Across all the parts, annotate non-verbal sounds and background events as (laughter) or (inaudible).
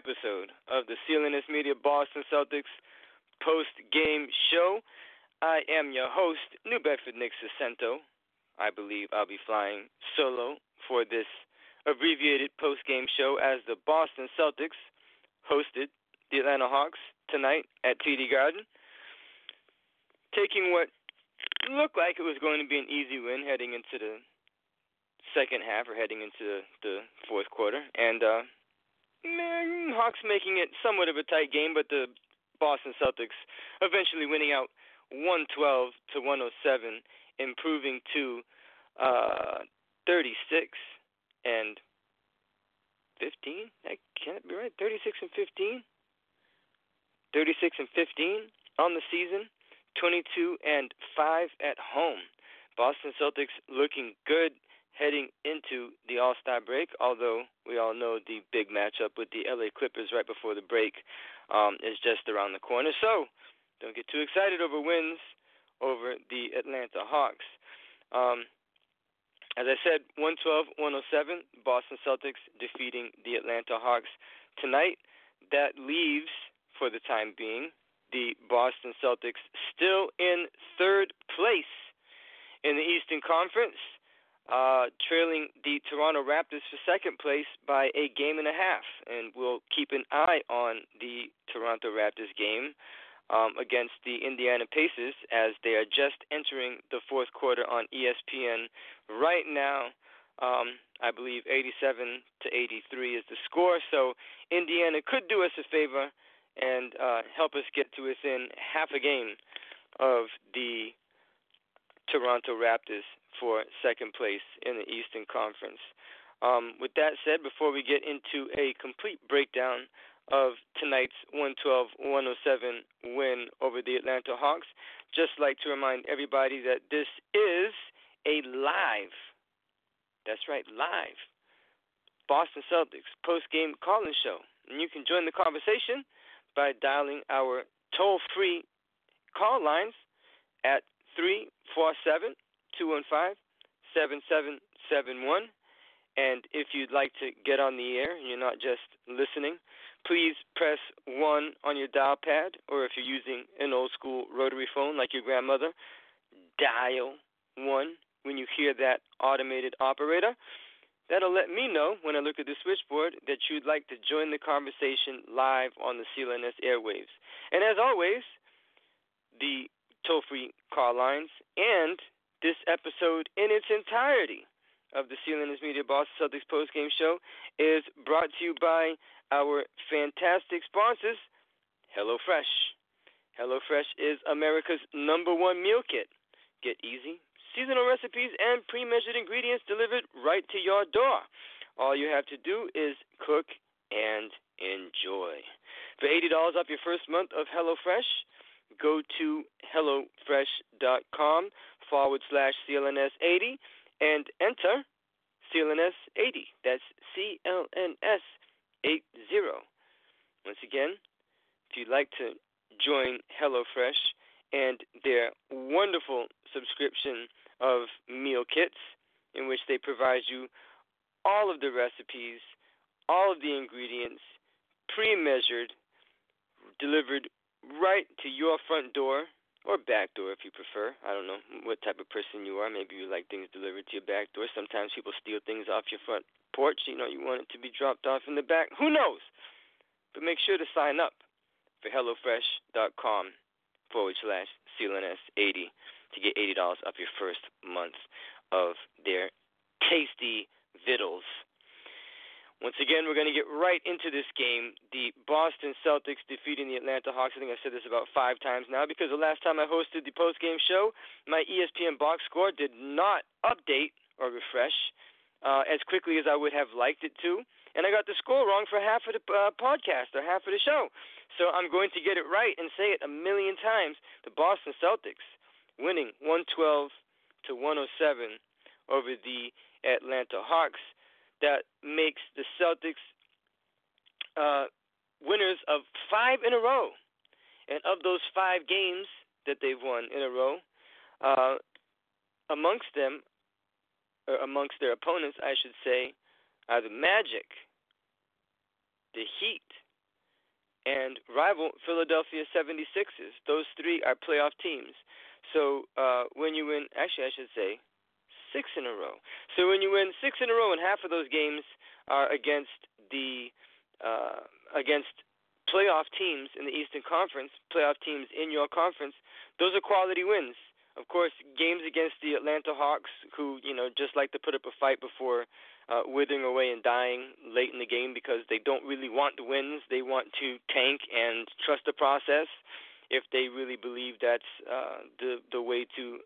Episode of the CLNS Media Boston Celtics post game show. I am your host, New Bedford Nic Sacento. I believe I'll be flying solo for this abbreviated post game show as the Boston Celtics hosted the Atlanta Hawks tonight at TD Garden, taking what looked like it was going to be an easy win heading into the second half or heading into the fourth quarter, and uh, man, Hawks making it somewhat of a tight game, but the Boston Celtics eventually winning out 112 to 107, improving to uh, 36 and 15. That can't be right. 36 and 15. 36 and 15 on the season. 22 and 5 at home. Boston Celtics looking good heading into the All Star break, although we all know the big matchup with the LA Clippers right before the break um, is just around the corner. So don't get too excited over wins over the Atlanta Hawks. Um, as I said, 112 107, Boston Celtics defeating the Atlanta Hawks tonight. That leaves, for the time being, the Boston Celtics still in third place in the Eastern Conference uh, trailing the Toronto Raptors for second place by a game and a half. And we'll keep an eye on the Toronto Raptors game um, against the Indiana Pacers as they are just entering the fourth quarter on ESPN right now. Um, I believe 87 to 83 is the score. So Indiana could do us a favor and uh, help us get to within half a game of the Toronto Raptors for second place in the Eastern Conference. Um, with that said, before we get into a complete breakdown of tonight's 112-107 win over the Atlanta Hawks, just like to remind everybody that this is a live, that's right, live Boston Celtics post-game call-in show. And you can join the conversation by dialing our toll-free call lines at 347 215 7771. And if you'd like to get on the air and you're not just listening, please press 1 on your dial pad, or if you're using an old school rotary phone like your grandmother, dial 1 when you hear that automated operator. That'll let me know when I look at the switchboard that you'd like to join the conversation live on the CLNS airwaves. And as always, the toll free call lines and this episode in its entirety of the CLNS Media Boston Celtics postgame show is brought to you by our fantastic sponsors, HelloFresh. HelloFresh is America's number one meal kit. Get easy, seasonal recipes, and pre measured ingredients delivered right to your door. All you have to do is cook and enjoy. For $80 off your first month of HelloFresh, go to HelloFresh.com forward slash CLNS80 and enter CLNS80. That's CLNS 80. Once again, if you'd like to join HelloFresh and their wonderful subscription of meal kits, in which they provide you all of the recipes, all of the ingredients, pre measured, delivered right to your front door or back door if you prefer. I don't know what type of person you are. Maybe you like things delivered to your back door. Sometimes people steal things off your front porch. You know, you want it to be dropped off in the back. Who knows? But make sure to sign up for HelloFresh.com forward slash CLNS80 to get $80 off your first month of their tasty vittles. Once again, we're going to get right into this game. The Boston Celtics defeating the Atlanta Hawks. I think I've said this about five times now because the last time I hosted the post-game show, my ESPN box score did not update or refresh uh, as quickly as I would have liked it to. And I got the score wrong for half of the uh, podcast or half of the show. So I'm going to get it right and say it a million times. The Boston Celtics winning 112 to 107 over the Atlanta Hawks that makes the Celtics uh, winners of five in a row. And of those five games that they've won in a row, uh, amongst them, or amongst their opponents, I should say, are the Magic, the Heat, and rival Philadelphia 76ers. Those three are playoff teams. So uh, when you win, actually, I should say six in a row. So when you win six in a row, and half of those games are against the uh, against playoff teams in the Eastern Conference, playoff teams in your conference, those are quality wins. Of course, games against the Atlanta Hawks, who you know just like to put up a fight before uh, withering away and dying late in the game because they don't really want the wins. They want to tank and trust the process. If they really believe that's uh, the the way to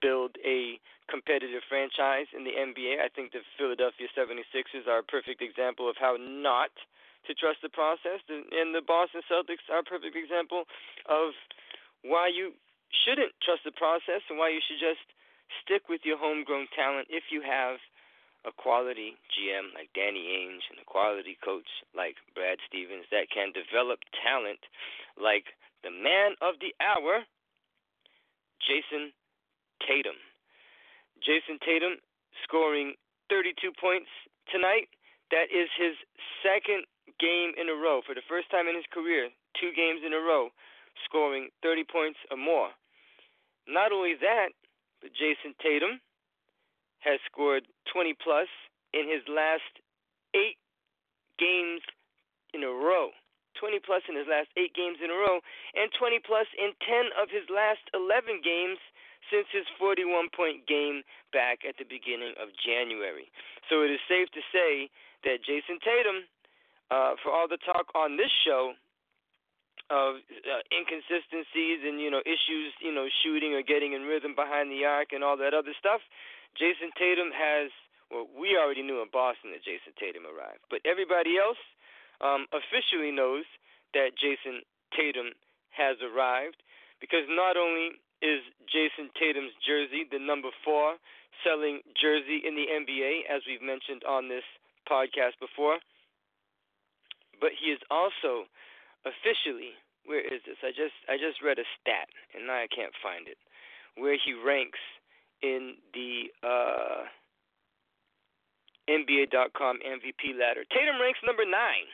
build a competitive franchise in the NBA. I think the Philadelphia 76ers are a perfect example of how not to trust the process, and the Boston Celtics are a perfect example of why you shouldn't trust the process and why you should just stick with your homegrown talent if you have a quality GM like Danny Ainge and a quality coach like Brad Stevens that can develop talent like the man of the hour, Jayson Tatum. Jayson Tatum scoring 32 points tonight. That is his second game in a row for the first time in his career, two games in a row, scoring 30 points or more. Not only that, but Jayson Tatum has scored 20 plus in his last eight games in a row. 20 plus in his last eight games in a row, and 20 plus in 10 of his last 11 games since his 41 point game back at the beginning of January. So it is safe to say that Jayson Tatum, uh, for all the talk on this show of uh, inconsistencies and you know issues, you know shooting or getting in rhythm behind the arc and all that other stuff, Jayson Tatum has. Well, we already knew in Boston that Jayson Tatum arrived, but everybody else um, officially knows that Jayson Tatum has arrived because not only is Jayson Tatum's jersey, the number four selling jersey in the NBA, as we've mentioned on this podcast before. But he is also officially, where is this? I just I just read a stat and now I can't find it, where he ranks in the uh, NBA.com MVP ladder. Tatum ranks number nine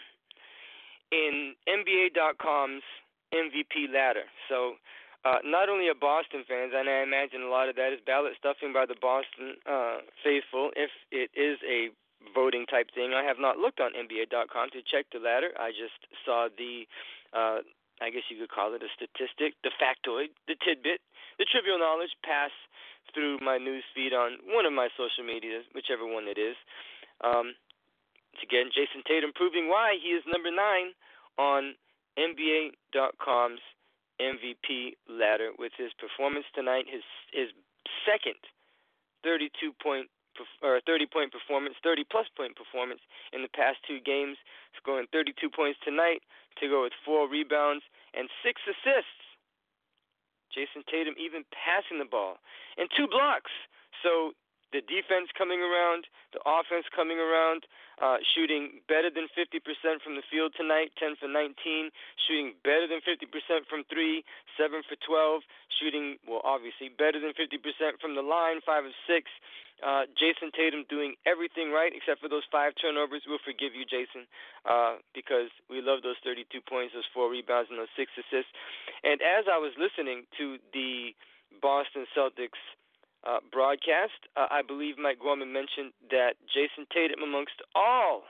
in NBA.com's MVP ladder. So uh, not only are Boston fans, and I imagine a lot of that is ballot stuffing by the Boston uh, faithful, if it is a voting type thing. I have not looked on NBA.com to check the latter. I just saw the, uh, I guess you could call it a statistic, the factoid, the tidbit, the trivial knowledge pass through my news feed on one of my social medias, whichever one it is. Um, it's again Jayson Tatum proving why he is number nine on NBA.com's MVP ladder with his performance tonight, his his second 32 point or 30 point performance, 30 plus point performance in the past two games, scoring 32 points tonight to go with four rebounds and six assists. Jayson Tatum even passing the ball and two blocks. So the defense coming around, the offense coming around, uh, shooting better than 50% from the field tonight, 10 for 19, shooting better than 50% from three, 7 for 12, shooting, well, obviously, better than 50% from the line, 5 of 6. Uh, Jayson Tatum doing everything right except for those five turnovers. We'll forgive you, Jayson, uh, because we love those 32 points, those four rebounds, and those six assists. And as I was listening to the Boston Celtics uh, broadcast, uh, I believe Mike Gorman mentioned that Jayson Tatum, amongst all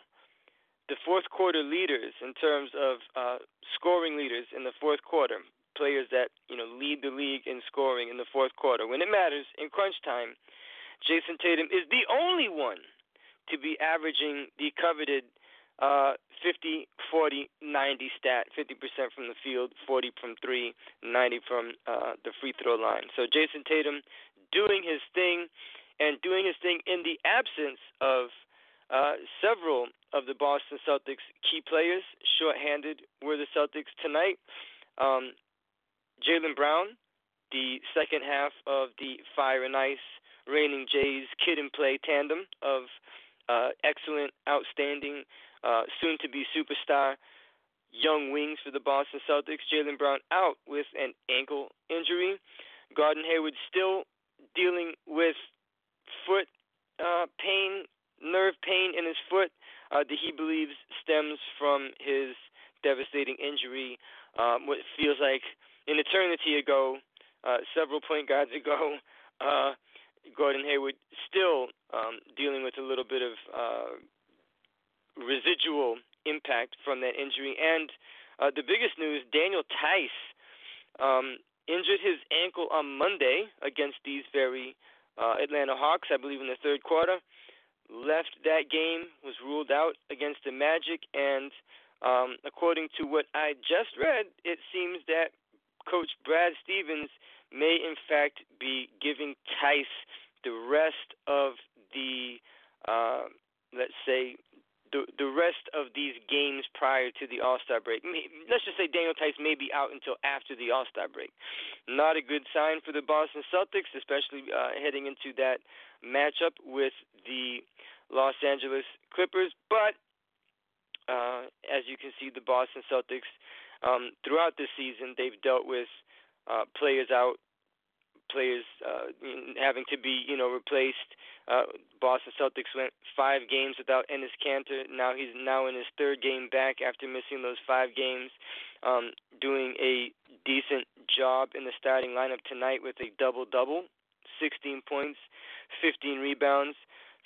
the fourth quarter leaders in terms of uh, scoring leaders in the fourth quarter, players that you know lead the league in scoring in the fourth quarter, when it matters in crunch time, Jayson Tatum is the only one to be averaging the coveted uh, 50, 40, 90 stat. 50% from the field, 40 from three, 90 from uh, the free throw line. So Jayson Tatum doing his thing and doing his thing in the absence of uh, several of the Boston Celtics key players. Short-handed were the Celtics tonight. Um, Jaylen Brown, the second half of the Fire and Ice reigning Jays kid and play tandem of uh, excellent, outstanding, uh, soon to be superstar young wings for the Boston Celtics. Jaylen Brown out with an ankle injury. Gordon Hayward still dealing with foot uh, pain, nerve pain in his foot uh, that he believes stems from his devastating injury. Um, what feels like an eternity ago, uh, several point guards (laughs) ago. Uh, Gordon Hayward still um, dealing with a little bit of uh, residual impact from that injury. And uh, the biggest news Daniel Theis um, injured his ankle on Monday against these very uh, Atlanta Hawks, I believe, in the third quarter. Left that game, was ruled out against the Magic, and um, according to what I just read, it seems that Coach Brad Stevens may in fact be giving Theis the rest of the, uh, let's say, the the rest of these games prior to the All Star break. Let's just say Daniel Theis may be out until after the All Star break. Not a good sign for the Boston Celtics, especially uh, heading into that matchup with the Los Angeles Clippers. But uh, as you can see, the Boston Celtics um, throughout the season they've dealt with uh, players out, players uh, having to be you know replaced. Uh, Boston Celtics went five games without Enes Kanter. Now he's now in his third game back after missing those five games. Um, doing a decent job in the starting lineup tonight with a double double, 16 points, 15 rebounds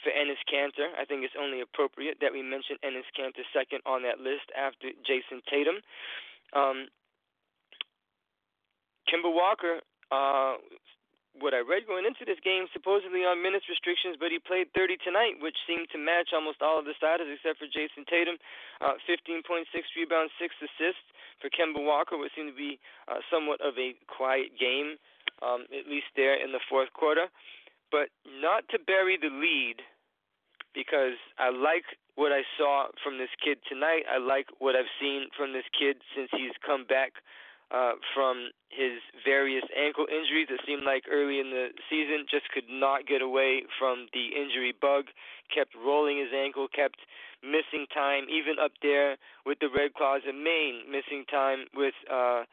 for Enes Kanter. I think it's only appropriate that we mention Enes Kanter second on that list after Jayson Tatum. Um, Kemba Walker, uh, what I read going into this game, supposedly on minutes restrictions, but he played 30 tonight, which seemed to match almost all of the starters except for Jayson Tatum. Uh, 15.6 rebounds, 6 assists for Kemba Walker, what seemed to be uh, somewhat of a quiet game, um, at least there in the fourth quarter. But not to bury the lead, because I like what I saw from this kid tonight. I like what I've seen from this kid since he's come back uh, from his various ankle injuries. It seemed like early in the season just could not get away from the injury bug, kept rolling his ankle, kept missing time, even up there with the Red Claws in Maine, missing time with uh,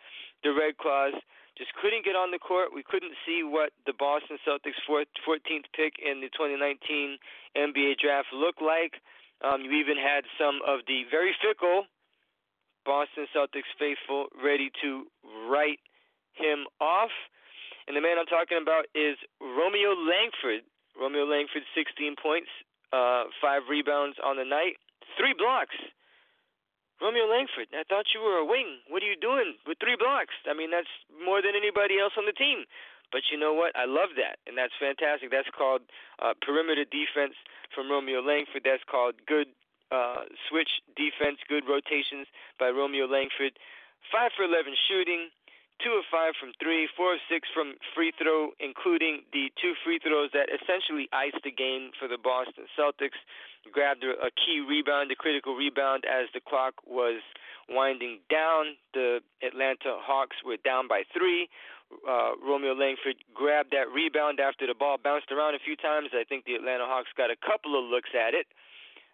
the Red Claws. Just couldn't get on the court. We couldn't see what the Boston Celtics 14th pick in the 2019 NBA draft looked like. Um, you even had some of the very fickle Boston Celtics faithful ready to write him off. And the man I'm talking about is Romeo Langford. Romeo Langford, 16 points, uh, five rebounds on the night, three blocks. Romeo Langford, I thought you were a wing. What are you doing with three blocks? I mean, that's more than anybody else on the team. But you know what? I love that, and that's fantastic. That's called uh, perimeter defense from Romeo Langford. That's called good uh, switch defense, good rotations by Romeo Langford. Five for 11 shooting, two of five from three, four of six from free throw, including the two free throws that essentially iced the game for the Boston Celtics. Grabbed a, key rebound, a critical rebound, as the clock was winding down. The Atlanta Hawks were down by three. Uh, Romeo Langford grabbed that rebound after the ball bounced around a few times. I think the Atlanta Hawks got a couple of looks at it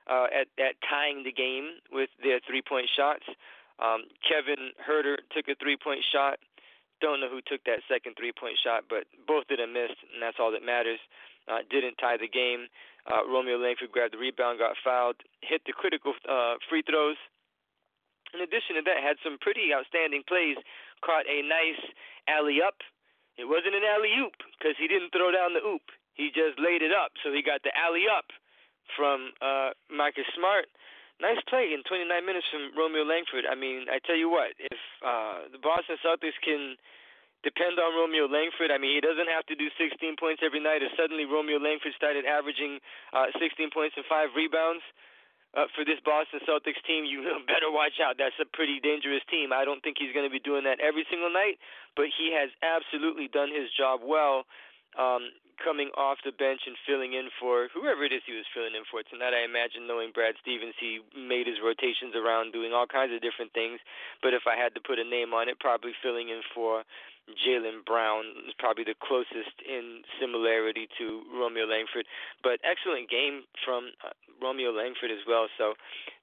at, at tying the game with their three point shots. Um, Kevin Huerter took a three point shot. Don't know who took that second three point shot, but both of them missed, and that's all that matters. Uh, didn't tie the game. Uh, Romeo Langford grabbed the rebound, got fouled, hit the critical uh, free throws. In addition to that, had some pretty outstanding plays. Caught a nice alley up. It wasn't an alley oop because he didn't throw down the oop. He just laid it up, so he got the alley up from uh, Marcus Smart. Nice play in 29 minutes from Romeo Langford. I mean, I tell you what, if uh, the Boston Celtics can depend on Romeo Langford, I mean, he doesn't have to do 16 points every night. If suddenly Romeo Langford started averaging uh, 16 points and five rebounds, uh, for this Boston Celtics team, you (laughs) better watch out. That's a pretty dangerous team. I don't think he's going to be doing that every single night, but he has absolutely done his job well. Um, coming off the bench and filling in for whoever it is he was filling in for tonight. I imagine knowing Brad Stevens, he made his rotations around doing all kinds of different things. But if I had to put a name on it, probably filling in for Jaylen Brown is probably the closest in similarity to Romeo Langford. But excellent game from uh, Romeo Langford as well. So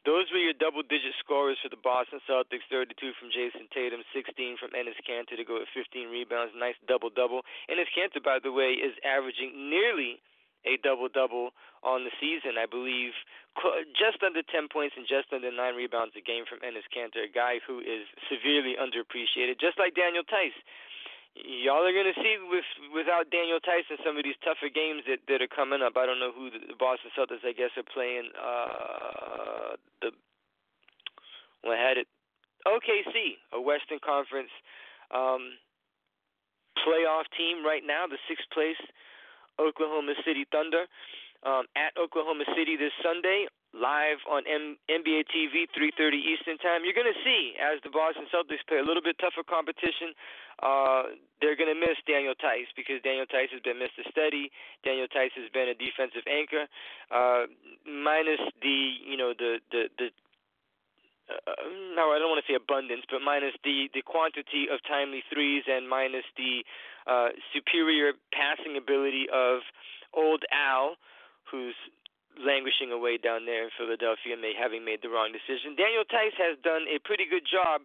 those were your double digit scorers for the Boston Celtics 32 from Jayson Tatum, 16 from Enes Kanter to go at 15 rebounds. Nice double double. Enes Kanter, by the way, is averaging nearly a double double on the season. I believe just under 10 points and just under 9 rebounds a game from Enes Kanter, a guy who is severely underappreciated, just like Daniel Theis y'all are gonna see with without Daniel Tyson some of these tougher games that that are coming up. I don't know who the, Boston Celtics I guess are playing. Uh, the well, I had it OKC, a Western Conference um, playoff team right now, the sixth place Oklahoma City Thunder um, at Oklahoma City this Sunday live on M- NBA TV, 3:30 Eastern Time. You're going to see as the Boston Celtics play a little bit tougher competition. Uh, they're going to miss Daniel Theis because Daniel Theis has been Mr. Steady. Daniel Theis has been a defensive anchor. Uh, minus the you know the the the uh, no, I don't want to say abundance, but minus the the quantity of timely threes and minus the uh, superior passing ability of old Al, who's languishing away down there in Philadelphia, may having made the wrong decision. Daniel Theis has done a pretty good job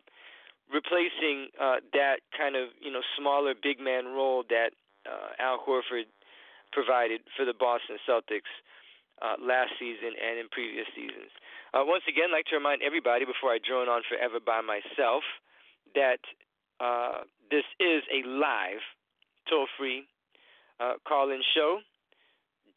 replacing uh, that kind of you know smaller big man role that uh, Al Horford provided for the Boston Celtics uh, last season and in previous seasons. Uh, once again, I'd like to remind everybody before I drone on forever by myself that uh, this is a live, toll-free uh, call-in show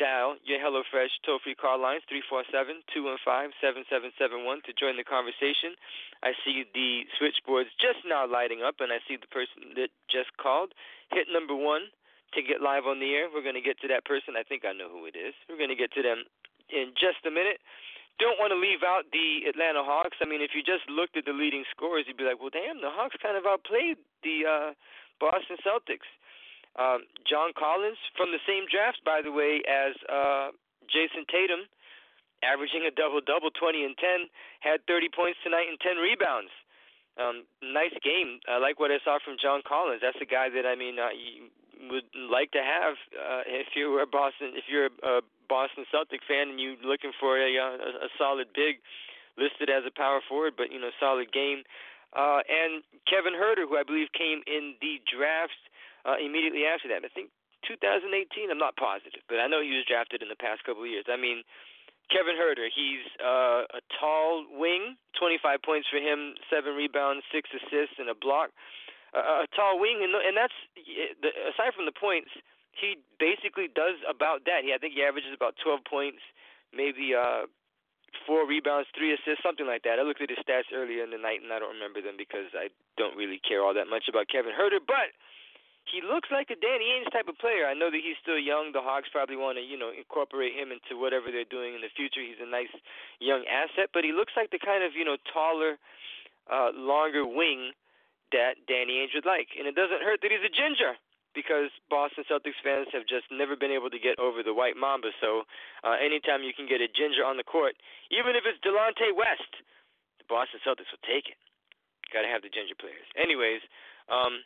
dial your HelloFresh toll free call lines 347 215 7771 to join the conversation. I see the switchboards just now lighting up, and I see the person that just called. Hit number one to get live on the air. We're going to get to that person. I think I know who it is. We're going to get to them in just a minute. Don't want to leave out the Atlanta Hawks. I mean, if you just looked at the leading scorers, you'd be like, well, damn, the Hawks kind of outplayed the uh, Boston Celtics. Um, John Collins from the same draft, by the way, as uh, Jayson Tatum, averaging a double double, 20 and 10, had 30 points tonight and 10 rebounds. Um, nice game. I like what I saw from John Collins. That's a guy that I mean uh, you would like to have uh, if you were a Boston if you're a, a Boston Celtic fan and you're looking for a, uh, a, a solid big listed as a power forward, but you know solid game. Uh, and Kevin Huerter, who I believe came in the draft uh, immediately after that. I think 2018. I'm not positive, but I know he was drafted in the past couple of years. I mean, Kevin Huerter, he's uh, a tall wing, 25 points for him, seven rebounds, six assists, and a block. Uh, a tall wing, and, and that's aside from the points, he basically does about that. He, I think he averages about 12 points, maybe uh, four rebounds, three assists, something like that. I looked at his stats earlier in the night, and I don't remember them because I don't really care all that much about Kevin Huerter, but he looks like a Danny Ainge type of player. I know that he's still young. The Hawks probably want to, you know, incorporate him into whatever they're doing in the future. He's a nice young asset, but he looks like the kind of, you know, taller, uh, longer wing that Danny Ainge would like. And it doesn't hurt that he's a ginger because Boston Celtics fans have just never been able to get over the white mamba. So uh, anytime you can get a ginger on the court, even if it's Delonte West, the Boston Celtics will take it. Got to have the ginger players. Anyways, um,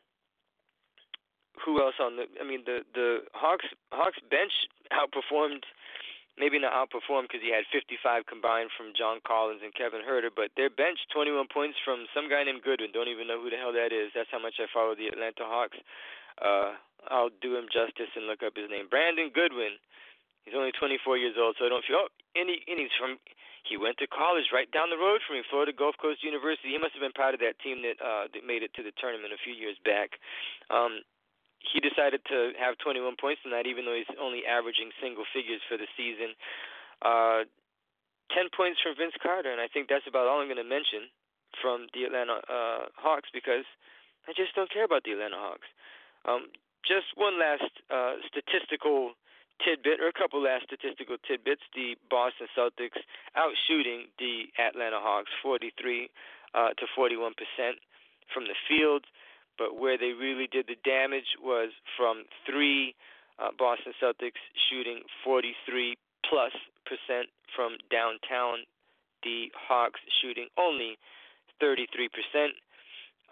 who else on the? I mean, the the Hawks Hawks bench outperformed. Maybe not outperformed because he had 55 combined from John Collins and Kevin Huerter, but their bench 21 points from some guy named Goodwin. Don't even know who the hell that is. That's how much I follow the Atlanta Hawks. Uh, I'll do him justice and look up his name. Brandon Goodwin. He's only 24 years old, so I don't feel. Oh, and, he, from. He went to college right down the road from me, Florida Gulf Coast University. He must have been part of that team that uh, that made it to the tournament a few years back. Um, he decided to have 21 points tonight, even though he's only averaging single figures for the season. Uh, 10 points from Vince Carter, and I think that's about all I'm going to mention from the Atlanta uh, Hawks because I just don't care about the Atlanta Hawks. Um, just one last uh, statistical tidbit or a couple last statistical tidbits. The Boston Celtics out shooting the Atlanta Hawks 43 uh, to 41 percent from the field, but where they really did the damage was from three. Uh, Boston Celtics shooting 43 plus percent from downtown. The Hawks shooting only 33 percent.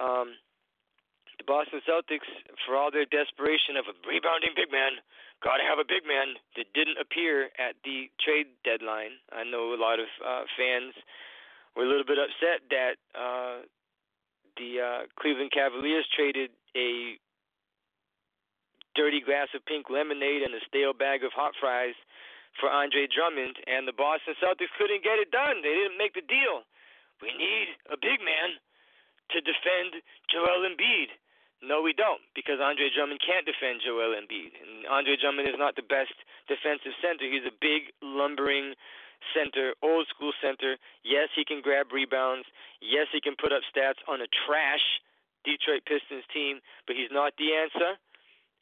Um, the Boston Celtics, for all their desperation of a rebounding big man, got to have a big man that didn't appear at the trade deadline. I know a lot of uh, fans were a little bit upset that uh, the uh, Cleveland Cavaliers traded a dirty glass of pink lemonade and a stale bag of hot fries for Andre Drummond, and the Boston Celtics couldn't get it done. They didn't make the deal. We need a big man to defend Joel Embiid. No, we don't, because Andre Drummond can't defend Joel Embiid. And Andre Drummond is not the best defensive center. He's a big, lumbering center, old school center. Yes, he can grab rebounds. Yes, he can put up stats on a trash Detroit Pistons team, but he's not the answer.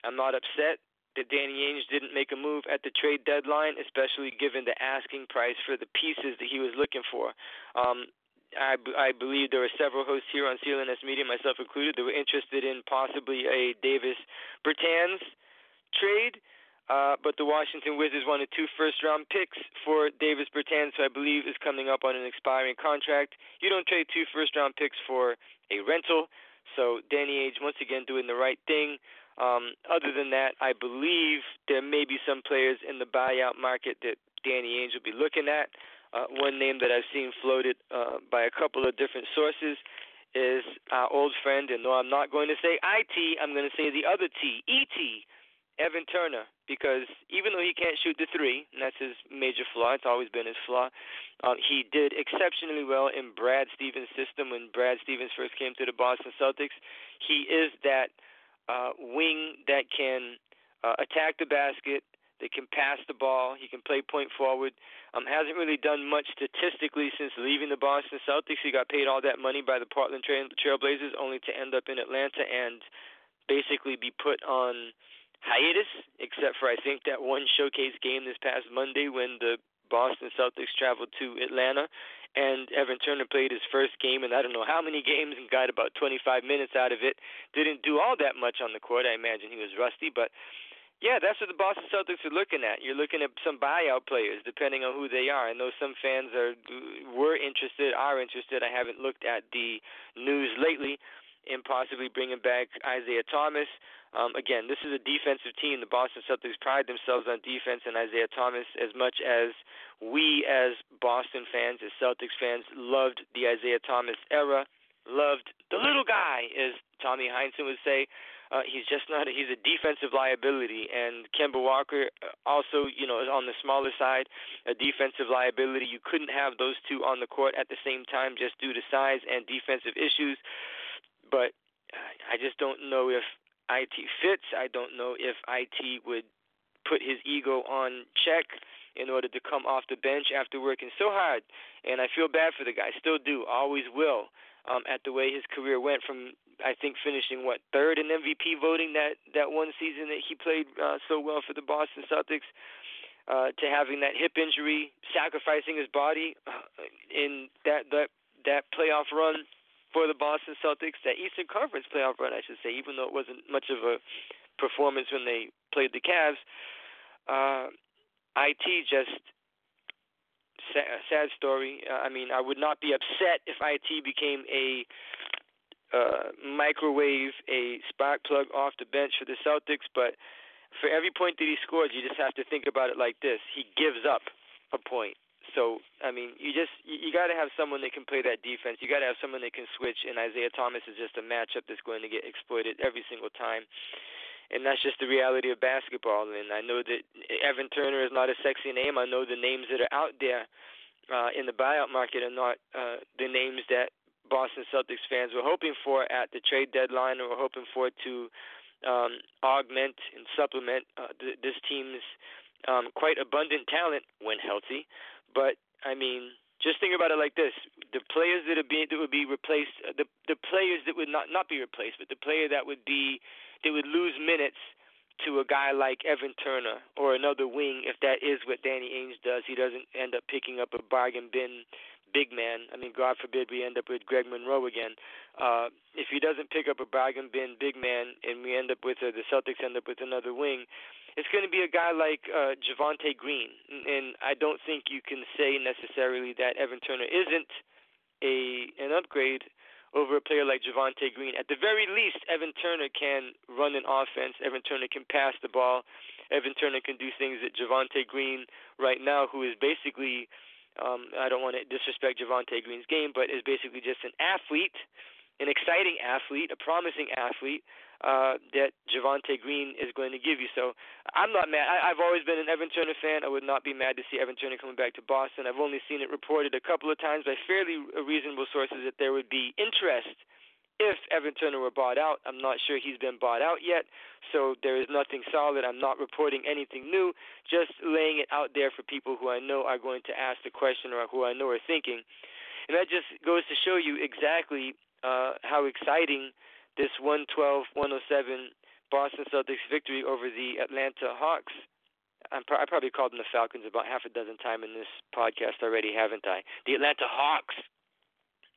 I'm not upset that Danny Ainge didn't make a move at the trade deadline, especially given the asking price for the pieces that he was looking for. Um, I, I believe there were several hosts here on CLNS Media, myself included, that were interested in possibly a Davis Bertans trade. Uh, but the Washington Wizards wanted two first round picks for Davis Bertans, who I believe is coming up on an expiring contract. You don't trade two first round picks for a rental. So Danny Ainge, once again, doing the right thing. Um, other than that, I believe there may be some players in the buyout market that Danny Ainge will be looking at. Uh, one name that I've seen floated uh, by a couple of different sources is our old friend, and no, I'm not going to say IT, I'm going to say the other T, ET, Evan Turner, because even though he can't shoot the three, and that's his major flaw, it's always been his flaw, um, he did exceptionally well in Brad Stevens' system when Brad Stevens first came to the Boston Celtics. He is that uh, wing that can uh, attack the basket, that can pass the ball. He can play point forward. Um, hasn't really done much statistically since leaving the Boston Celtics. He got paid all that money by the Portland Trail Trailblazers, only to end up in Atlanta and basically be put on hiatus, except for I think that one showcase game this past Monday when the Boston Celtics traveled to Atlanta and Evan Turner played his first game and I don't know how many games and got about 25 minutes out of it. Didn't do all that much on the court. I imagine he was rusty, but yeah, that's what the Boston Celtics are looking at. You're looking at some buyout players, depending on who they are. I know some fans are were interested, are interested. I haven't looked at the news lately in possibly bringing back Isaiah Thomas. Um, again, this is a defensive team. The Boston Celtics pride themselves on defense, and Isaiah Thomas, as much as we as Boston fans, as Celtics fans, loved the Isaiah Thomas era, loved the little guy, as Tommy Heinsohn would say. Uh, he's just not. A, he's a defensive liability, and Kemba Walker uh, also, you know, is on the smaller side, a defensive liability. You couldn't have those two on the court at the same time just due to size and defensive issues. But uh, I just don't know if it fits. I don't know if it would put his ego on check in order to come off the bench after working so hard. And I feel bad for the guy. Still do. Always will. Um, at the way his career went from I think finishing what third in MVP voting that that one season that he played uh, so well for the Boston Celtics. Uh, to having that hip injury, sacrificing his body uh, in that that that playoff run for the Boston Celtics, that Eastern Conference playoff run, I should say, even though it wasn't much of a performance when they played the Cavs. Uh, it just sad story. Uh, I mean, I would not be upset if it became a uh, microwave a spark plug off the bench for the Celtics, but for every point that he scores, you just have to think about it like this: he gives up a point. So I mean, you just you, you got to have someone that can play that defense. You got to have someone that can switch. And Isaiah Thomas is just a matchup that's going to get exploited every single time. And that's just the reality of basketball. And I know that Evan Turner is not a sexy name. I know the names that are out there uh, in the buyout market are not uh, the names that Boston Celtics fans were hoping for at the trade deadline, or were hoping for to um, augment and supplement uh, th- this team's um, quite abundant talent when healthy. But I mean, just think about it like this: the players that are being that would be replaced, uh, the the players that would not not be replaced, but the player that would be that would lose minutes to a guy like Evan Turner or another wing if that is what Danny Ainge does. He doesn't end up picking up a bargain bin big man. I mean, God forbid we end up with Greg Monroe again. Uh, if he doesn't pick up a bargain bin big man and we end up with uh, the Celtics end up with another wing, it's going to be a guy like uh, Javonte Green. And I don't think you can say necessarily that Evan Turner isn't a an upgrade over a player like Javonte Green. At the very least, Evan Turner can run an offense. Evan Turner can pass the ball. Evan Turner can do things that Javonte Green right now, who is basically, um, I don't want to disrespect Javonte Green's game, but is basically just an athlete, an exciting athlete, a promising athlete uh, that Javonte Green is going to give you. So I'm not mad. I, I've always been an Evan Turner fan. I would not be mad to see Evan Turner coming back to Boston. I've only seen it reported a couple of times by fairly reasonable sources that there would be interest if Evan Turner were bought out. I'm not sure he's been bought out yet, so there is nothing solid. I'm not reporting anything new, just laying it out there for people who I know are going to ask the question or who I know are thinking. And that just goes to show you exactly uh, how exciting – this 112-107 Boston Celtics victory over the Atlanta Hawks. I'm I probably called them the Falcons about half a dozen times in this podcast already, haven't I? The Atlanta Hawks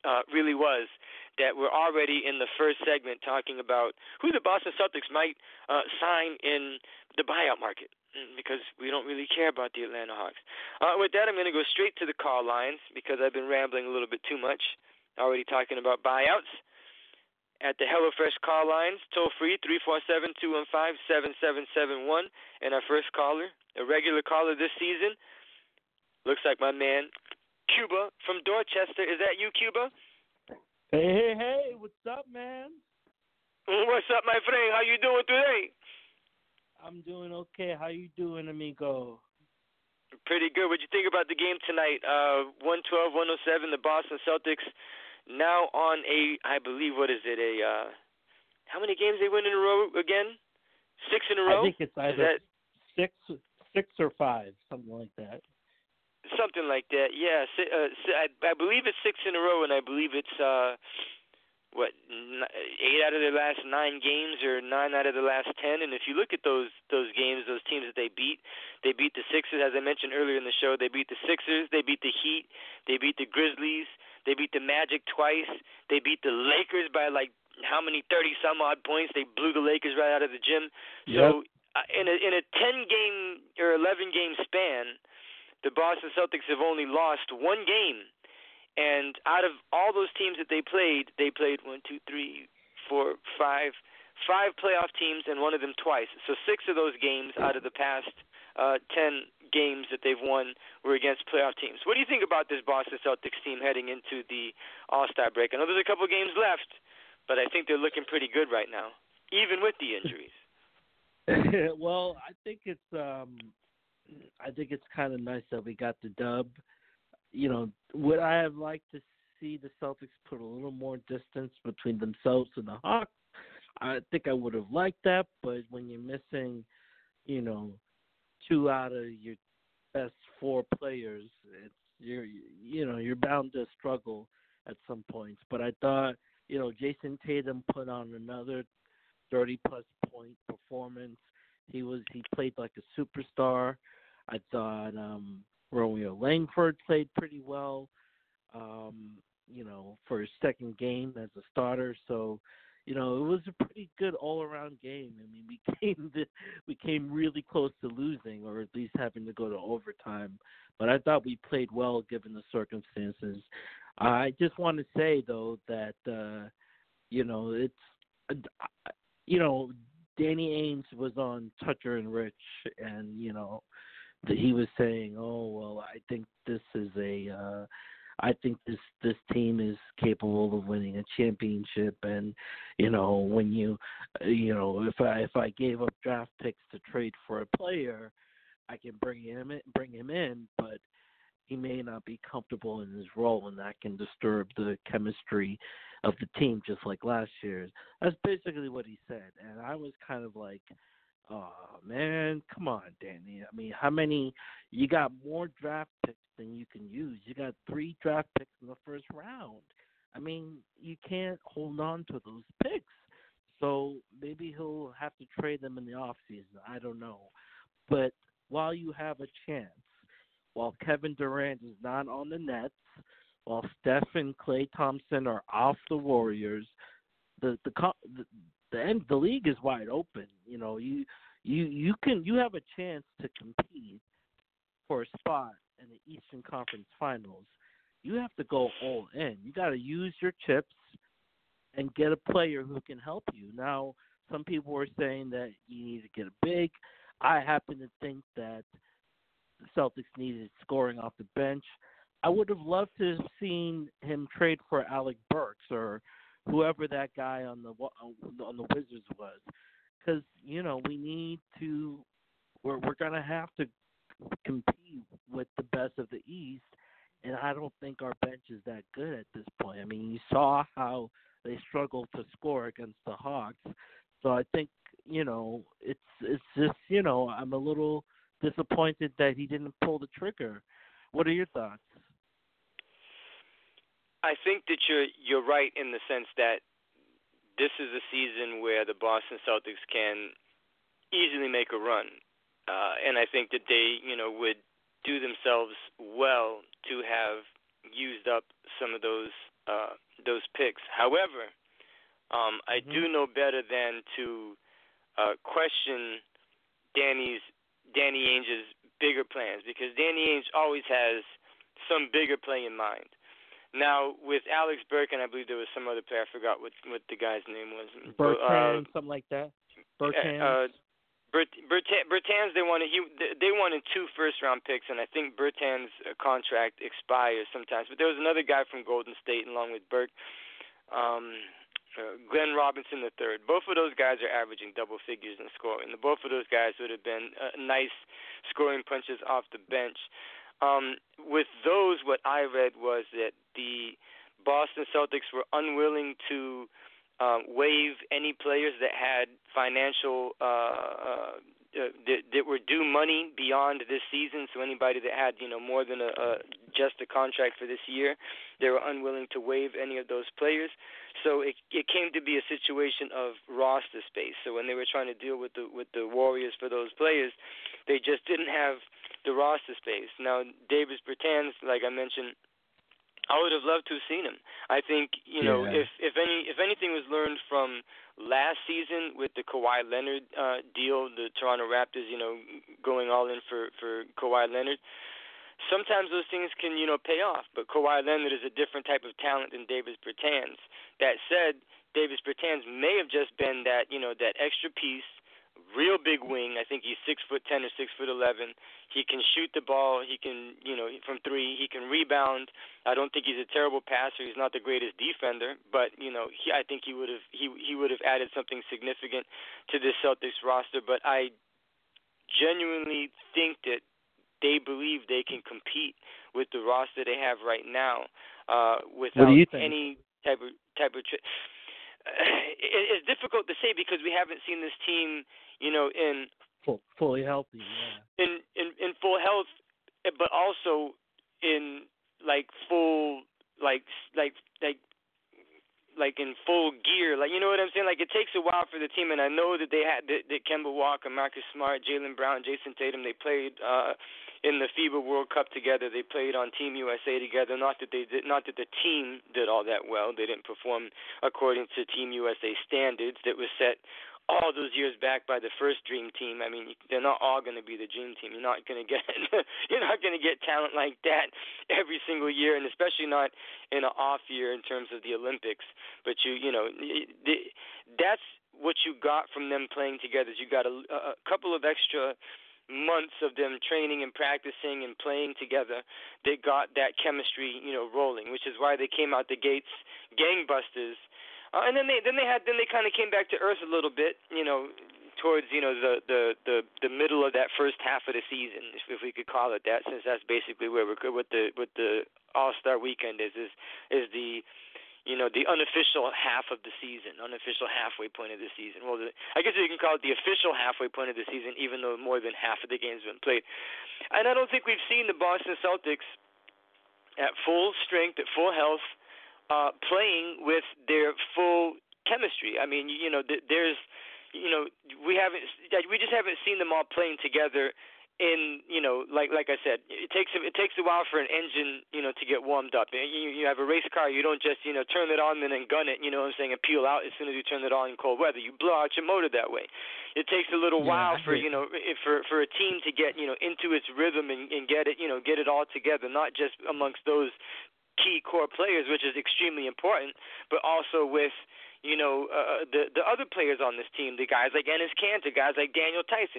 uh, really was that we're already in the first segment talking about who the Boston Celtics might uh, sign in the buyout market mm, because we don't really care about the Atlanta Hawks. Uh, with that, I'm going to go straight to the call lines because I've been rambling a little bit too much, already talking about buyouts at the HelloFresh call lines, toll free 347 215 7771. And our first caller, a regular caller this season, looks like my man Cuba from Dorchester. Is that you, Cuba? Hey, hey, hey, what's up, man? What's up, my friend? How you doing today? I'm doing okay. How you doing, amigo? Pretty good. What'd you think about the game tonight? Uh, 112-107, the Boston Celtics now on a, I believe, what is it? A uh, how many games they win in a row again? Six in a row. I think it's either that, six, six or five, something like that. Something like that. Yeah, uh, I, I believe it's six in a row, and I believe it's uh, what eight out of their last nine games, or nine out of the last ten. And if you look at those those games, those teams that they beat, they beat the Sixers, as I mentioned earlier in the show. They beat the Sixers, they beat the Heat, they beat the Grizzlies, they beat the Magic twice. They beat the Lakers by like how many thirty some odd points. They blew the Lakers right out of the gym. Yep. So uh, in a in a ten game or eleven game span, the Boston Celtics have only lost one game. And out of all those teams that they played, they played one, two, three, four, five, five playoff teams, and one of them twice. So six of those games out of the past uh, 10 games that they've won were against playoff teams. What do you think about this Boston Celtics team heading into the All Star break? I know there's a couple games left, but I think they're looking pretty good right now, even with the injuries. (laughs) (laughs) well, I think it's um, I think it's kind of nice that we got the dub. You know, would I have liked to see the Celtics put a little more distance between themselves and the Hawks? I think I would have liked that, but when you're missing, you know, two out of your best four players, it's you're you know you're bound to struggle at some points. But I thought you know Jayson Tatum put on another thirty plus point performance. He was he played like a superstar. I thought um Romeo Langford played pretty well. Um, you know, for his second game as a starter. So you know, it was a pretty good all around game. I mean, we (laughs) came to, we came really close to losing, or at least having to go to overtime. But I thought we played well given the circumstances. I just want to say though that uh, you know it's uh, you know Danny Ainge was on Toucher and Rich, and you know that he was saying, "Oh well, I think this is a." Uh, I think this this team is capable of winning a championship. And you know, when you uh, you know, if I if I gave up draft picks to trade for a player, I can bring him in, bring him in, but he may not be comfortable in his role, and that can disturb the chemistry of the team, just like last year's. That's basically what he said, and I was kind of like, Oh man, come on, Danny. I mean, how many? You got more draft picks than you can use. You got three draft picks in the first round. I mean, you can't hold on to those picks. So maybe he'll have to trade them in the off season. I don't know. But while you have a chance, while Kevin Durant is not on the Nets, while Steph and Klay Thompson are off the Warriors, the the the, end the league is wide open. You know, you you you can you have a chance to compete for a spot in the Eastern Conference Finals. You have to go all in. You got to use your chips and get a player who can help you. Now, some people were saying that you need to get a big. I happen to think that the Celtics needed scoring off the bench. I would have loved to have seen him trade for Alec Burks or whoever that guy on the on the Wizards was, because you know we need to. We're we're gonna have to compete with the best of the East, and I don't think our bench is that good at this point. I mean, you saw how they struggled to score against the Hawks, so I think you know it's it's just you know I'm a little disappointed that he didn't pull the trigger. What are your thoughts? I think that you're you're right in the sense that this is a season where the Boston Celtics can easily make a run, uh, and I think that they you know would do themselves well to have used up some of those uh, those picks. However, um, I mm-hmm. do know better than to uh, question Danny's Danny Ainge's bigger plans because Danny Ainge always has some bigger play in mind. Now with Alec Burks and I believe there was some other player. I forgot what what the guy's name was. Bertan, uh, something like that. Bertan. Uh, Bert, Bertan, Bertans they wanted he they wanted two first round picks and I think Bertan's uh, contract expires sometimes. But there was another guy from Golden State along with Burke. Um, uh, Glenn Robinson the third. Both of those guys are averaging double figures in scoring. The both of those guys would have been uh, nice scoring punches off the bench. Um, with those, what I read was that the Boston Celtics were unwilling to um, waive any players that had financial uh, uh, uh, that, that were due money beyond this season. So anybody that had you know more than a, a just a contract for this year, they were unwilling to waive any of those players. So it it came to be a situation of roster space. So when they were trying to deal with the with the Warriors for those players, they just didn't have the roster space. Now Davis Bertans, like I mentioned, I would have loved to have seen him. I think you know yeah. if if any if anything was learned from last season with the Kawhi Leonard uh, deal, the Toronto Raptors, you know, going all in for for Kawhi Leonard. Sometimes those things can you know pay off, but Kawhi Leonard is a different type of talent than Davis Bertans. That said, Davis Bertans may have just been that you know that extra piece real big wing. I think he's six foot ten or six foot eleven. He can shoot the ball. He can, you know, from three. He can rebound. I don't think he's a terrible passer. He's not the greatest defender, but you know, he, I think he would have he he would have added something significant to this Celtics roster. But I genuinely think that they believe they can compete with the roster they have right now uh, without any type of type of. Tri- (sighs) it's difficult to say because we haven't seen this team you know, in Full, fully healthy. Yeah. In in in full health, but also in like full like like like like in full gear. Like you know what I'm saying? Like it takes a while for the team, and I know that they had that, that Kemba Walker, Marcus Smart, Jaylen Brown, Jayson Tatum. They played uh, in the FIBA World Cup together. They played on Team USA together. Not that they did, not that the team did all that well. They didn't perform according to Team USA standards that was set all those years back by the first dream team. I mean, they're not all going to be the dream team. You're not going to get (laughs) you're not going to get talent like that every single year, and especially not in an off year in terms of the Olympics. But you you know that's what you got from them playing together. You got a, a couple of extra months of them training and practicing and playing together they got that chemistry you know rolling which is why they came out the gates gangbusters. Uh, and then they then they had then they kind of came back to earth a little bit, you know, towards you know the the the the middle of that first half of the season, if, if we could call it that, since that's basically where we're what the what the All Star Weekend is is is the you know the unofficial half of the season, unofficial halfway point of the season. Well, the, I guess you can call it the official halfway point of the season, even though more than half of the games have been played. And I don't think we've seen the Boston Celtics at full strength, at full health uh, playing with their full chemistry. I mean, you know, there's, you know, we haven't, we just haven't seen them all playing together in you know like like I said it takes it takes a while for an engine you know to get warmed up. You you have a race car you don't just you know turn it on and then gun it you know what I'm saying and peel out as soon as you turn it on in cold weather. You blow out your motor that way. It takes a little yeah, while for you know for for a team to get you know into its rhythm and, and get it you know get it all together not just amongst those key core players which is extremely important but also with you know, uh, the the other players on this team, the guys like Enes Kanter, guys like Daniel Theis.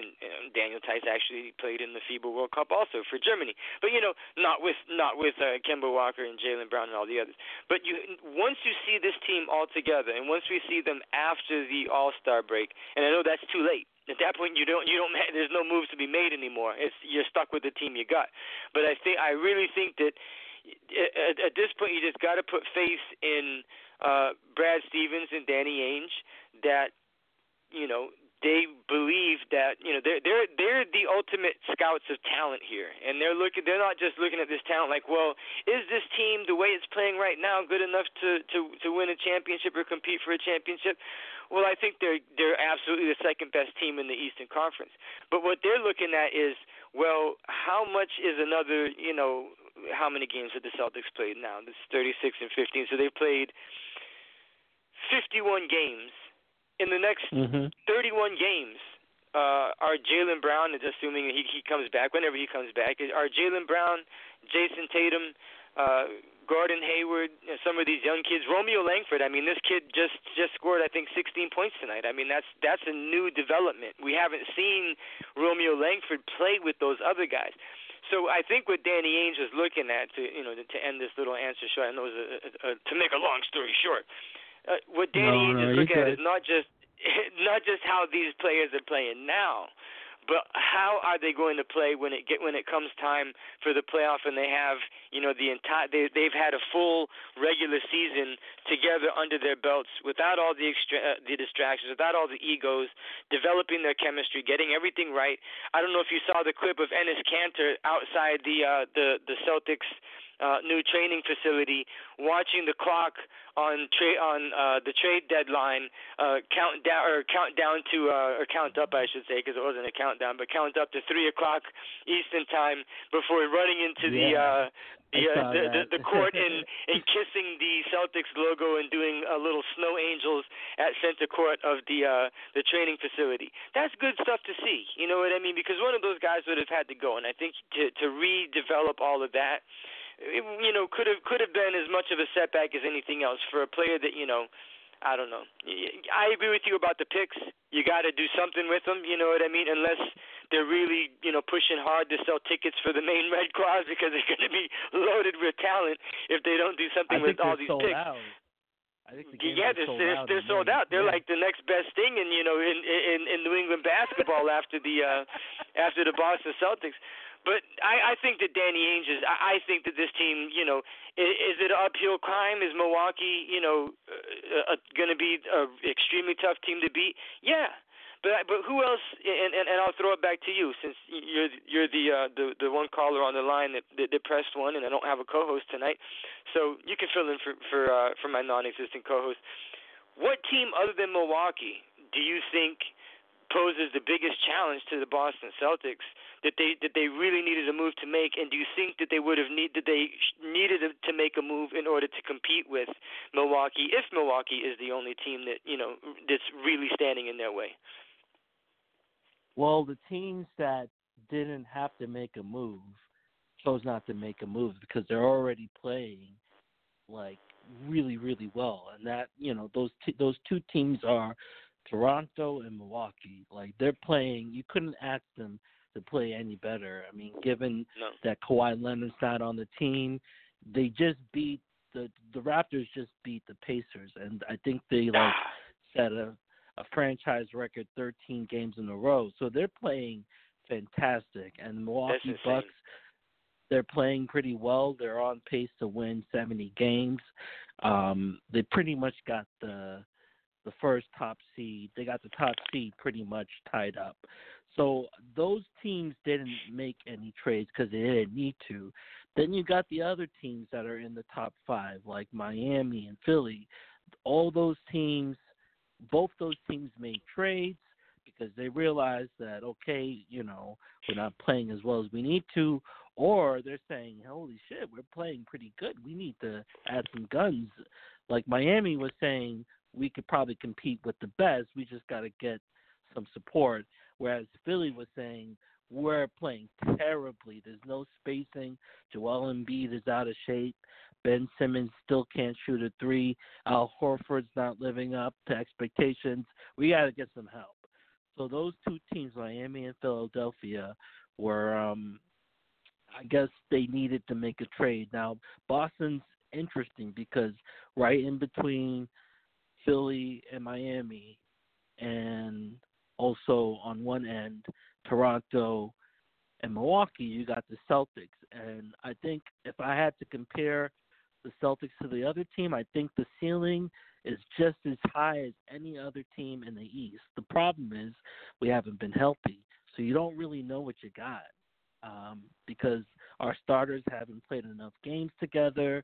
Daniel Theis actually played in the FIBA World Cup also for Germany, but you know, not with not with uh, Kemba Walker and Jaylen Brown and all the others. But you once you see this team all together, and once we see them after the All Star break, and I know that's too late. At that point, you don't you don't there's no moves to be made anymore. It's you're stuck with the team you got. But I think I really think that at, at this point you just got to put faith in uh, Brad Stevens and Danny Ainge that you know they believe that you know they're they're they're the ultimate scouts of talent here, and they're looking they're not just looking at this talent like, well, is this team the way it's playing right now good enough to to to win a championship or compete for a championship? Well, I think they're they're absolutely the second best team in the Eastern Conference. But what they're looking at is, well, how much is another you know how many games have the Celtics played now? This 36 and 15, so they've played 51 games. In the next mm-hmm. 31 games, uh, are Jaylen Brown, assuming he he comes back, whenever he comes back, are Jaylen Brown, Jayson Tatum, uh, Gordon Hayward, you know, some of these young kids, Romeo Langford. I mean, this kid just just scored, I think, 16 points tonight. I mean, that's that's a new development. We haven't seen Romeo Langford play with those other guys. So I think what Danny Ainge is looking at to you know to, to end this little answer short, I know a, a, a, to make a long story short, uh, what Danny no, Ainge no, is looking at is not just (laughs) not just how these players are playing now, but how are they going to play when it get when it comes time for the playoff and they have you know the entire they they've had a full regular season together under their belts without all the extra uh, the distractions without all the egos developing their chemistry getting everything right? I don't know if you saw the clip of Enes Kanter outside the uh the the Celtics uh, new training facility, watching the clock on tra- on uh, the trade deadline uh, count down or count down to uh, or count up, I should say, because it wasn't a countdown, but count up to three o'clock Eastern time before running into yeah. the. Uh, the, uh, the, the the court and and kissing the Celtics logo and doing a little snow angels at center court of the uh the training facility. That's good stuff to see. You know what I mean? Because one of those guys would have had to go, and I think to to redevelop all of that it, you know, could have could have been as much of a setback as anything else for a player that you know. I don't know. I agree with you about the picks. You got to do something with them. You know what I mean? Unless they're really, you know, pushing hard to sell tickets for the Maine (laughs) Red Claws because they're going to be loaded with talent if they don't do something with all these picks. Out. I think the yeah, they're, sold they're, out they're sold out. They're yeah. like the next best thing in you know in in, in New England basketball (laughs) after the uh after the Boston Celtics. But I, I think that Danny Ainge is. I, I think that this team, you know, is, is it an uphill climb? Is Milwaukee, you know, uh, uh, going to be an extremely tough team to beat? Yeah. But but who else? And, and and I'll throw it back to you since you're you're the uh, the the one caller on the line that, that, that pressed one, and I don't have a co-host tonight, so you can fill in for for uh, for my non-existent co-host. What team other than Milwaukee do you think poses the biggest challenge to the Boston Celtics that they that they really needed a move to make? And do you think that they would have need that they needed to make a move in order to compete with Milwaukee if Milwaukee is the only team that you know that's really standing in their way? Well, the teams that didn't have to make a move chose not to make a move because they're already playing like really really well and that you know those t- those two teams are Toronto and Milwaukee like they're playing you couldn't ask them to play any better. I mean, given no. that Kawhi Leonard's not on the team, they just beat the the Raptors just beat the Pacers, and I think they like set a a franchise record 13 games in a row. So they're playing fantastic, and the Milwaukee Bucks. They're playing pretty well. They're on pace to win 70 games. Um, they pretty much got the the first top seed. They got the top seed pretty much tied up. So those teams didn't make any trades because they didn't need to. Then you got the other teams that are in the top five, like Miami and Philly. All those teams both those teams made trades because they realized that okay, you know, we're not playing as well as we need to, or they're saying, holy shit, we're playing pretty good. We need to add some guns. Like Miami was saying, we could probably compete with the best. We just got to get some support. Whereas Philly was saying, we're playing terribly. There's no spacing. Joel Embiid is out of shape. Ben Simmons still can't shoot a three. Al Horford's not living up to expectations. We got to get some help. So those two teams, Miami and Philadelphia, were um, I guess they needed to make a trade. Now Boston's interesting because right in between Philly and Miami, and also on one end Toronto and Milwaukee, you got the Celtics. And I think if I had to compare the Celtics to the other team, I think the ceiling is just as high as any other team in the East. The problem is we haven't been healthy, so you don't really know what you got um, because our starters haven't played enough games together,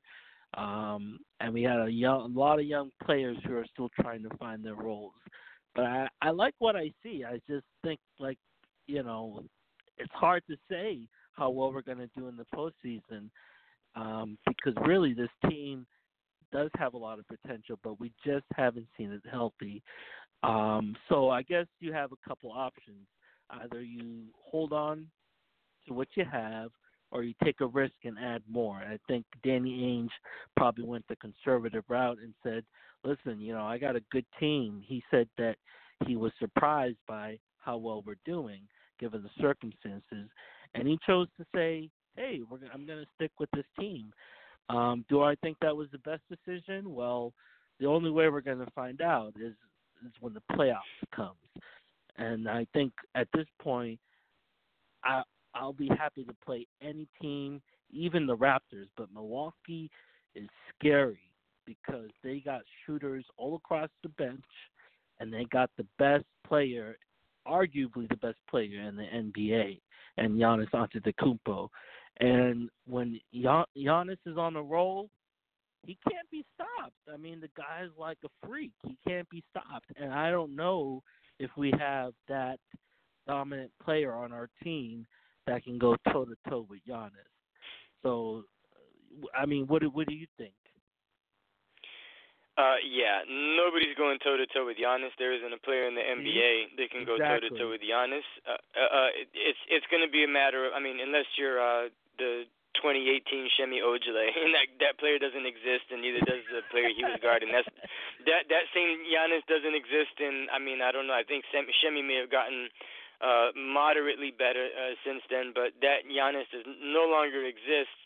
um, and we had a, young, a lot of young players who are still trying to find their roles. But I, I like what I see. I just think like you know it's hard to say how well we're going to do in the postseason um, because really this team does have a lot of potential, but we just haven't seen it healthy. Um, so I guess you have a couple options. Either you hold on to what you have, or you take a risk and add more. I think Danny Ainge probably went the conservative route and said, "Listen, you know, I got a good team." He said that he was surprised by how well we're doing given the circumstances, and he chose to say, "Hey, we're, I'm going to stick with this team." Um, do I think that was the best decision? Well, the only way we're going to find out is is when the playoffs comes, and I think at this point, I I'll be happy to play any team, even the Raptors. But Milwaukee is scary because they got shooters all across the bench, and they got the best player, arguably the best player in the NBA, and Giannis Antetokounmpo. And when Giannis is on a roll, he can't be stopped. I mean, the guy's like a freak. He can't be stopped. And I don't know if we have that dominant player on our team that can go toe to toe with Giannis. So, I mean, what do what do you think? Uh, yeah, nobody's going toe to toe with Giannis. There isn't a player in the NBA that can go toe to toe with Giannis. Uh, uh, uh it's it's going to be a matter of, I mean, unless you're uh, the 2018 Semi Ojeleye, (laughs) and that that player doesn't exist, and neither does the player he was guarding. That's (laughs) that that same Giannis doesn't exist, and I mean, I don't know. I think Semi may have gotten uh, moderately better uh, since then, but that Giannis does no longer exists.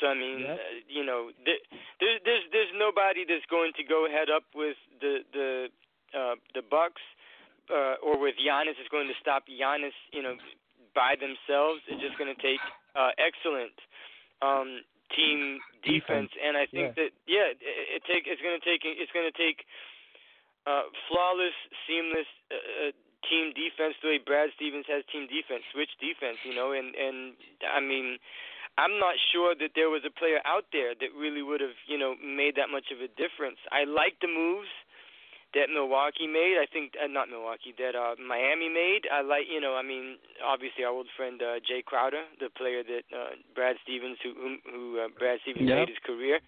So I mean, yep. uh, you know, th- there's there's there's nobody that's going to go head up with the the uh, the Bucks uh, or with Giannis is going to stop Giannis, you know, by themselves. It's just going to take uh, excellent um, team defense, defense, and I think yeah. that yeah, it, it take it's going to take it's going to take uh, flawless, seamless. Uh, uh, team defense the way Brad Stevens has team defense, switch defense, you know, and and I mean, I'm not sure that there was a player out there that really would have, you know, made that much of a difference. I like the moves that Milwaukee made. I think uh, not Milwaukee that uh, Miami made. I like you know I mean obviously our old friend uh, Jae Crowder, the player that uh, Brad Stevens who who, who uh, Brad Stevens yep. made his career.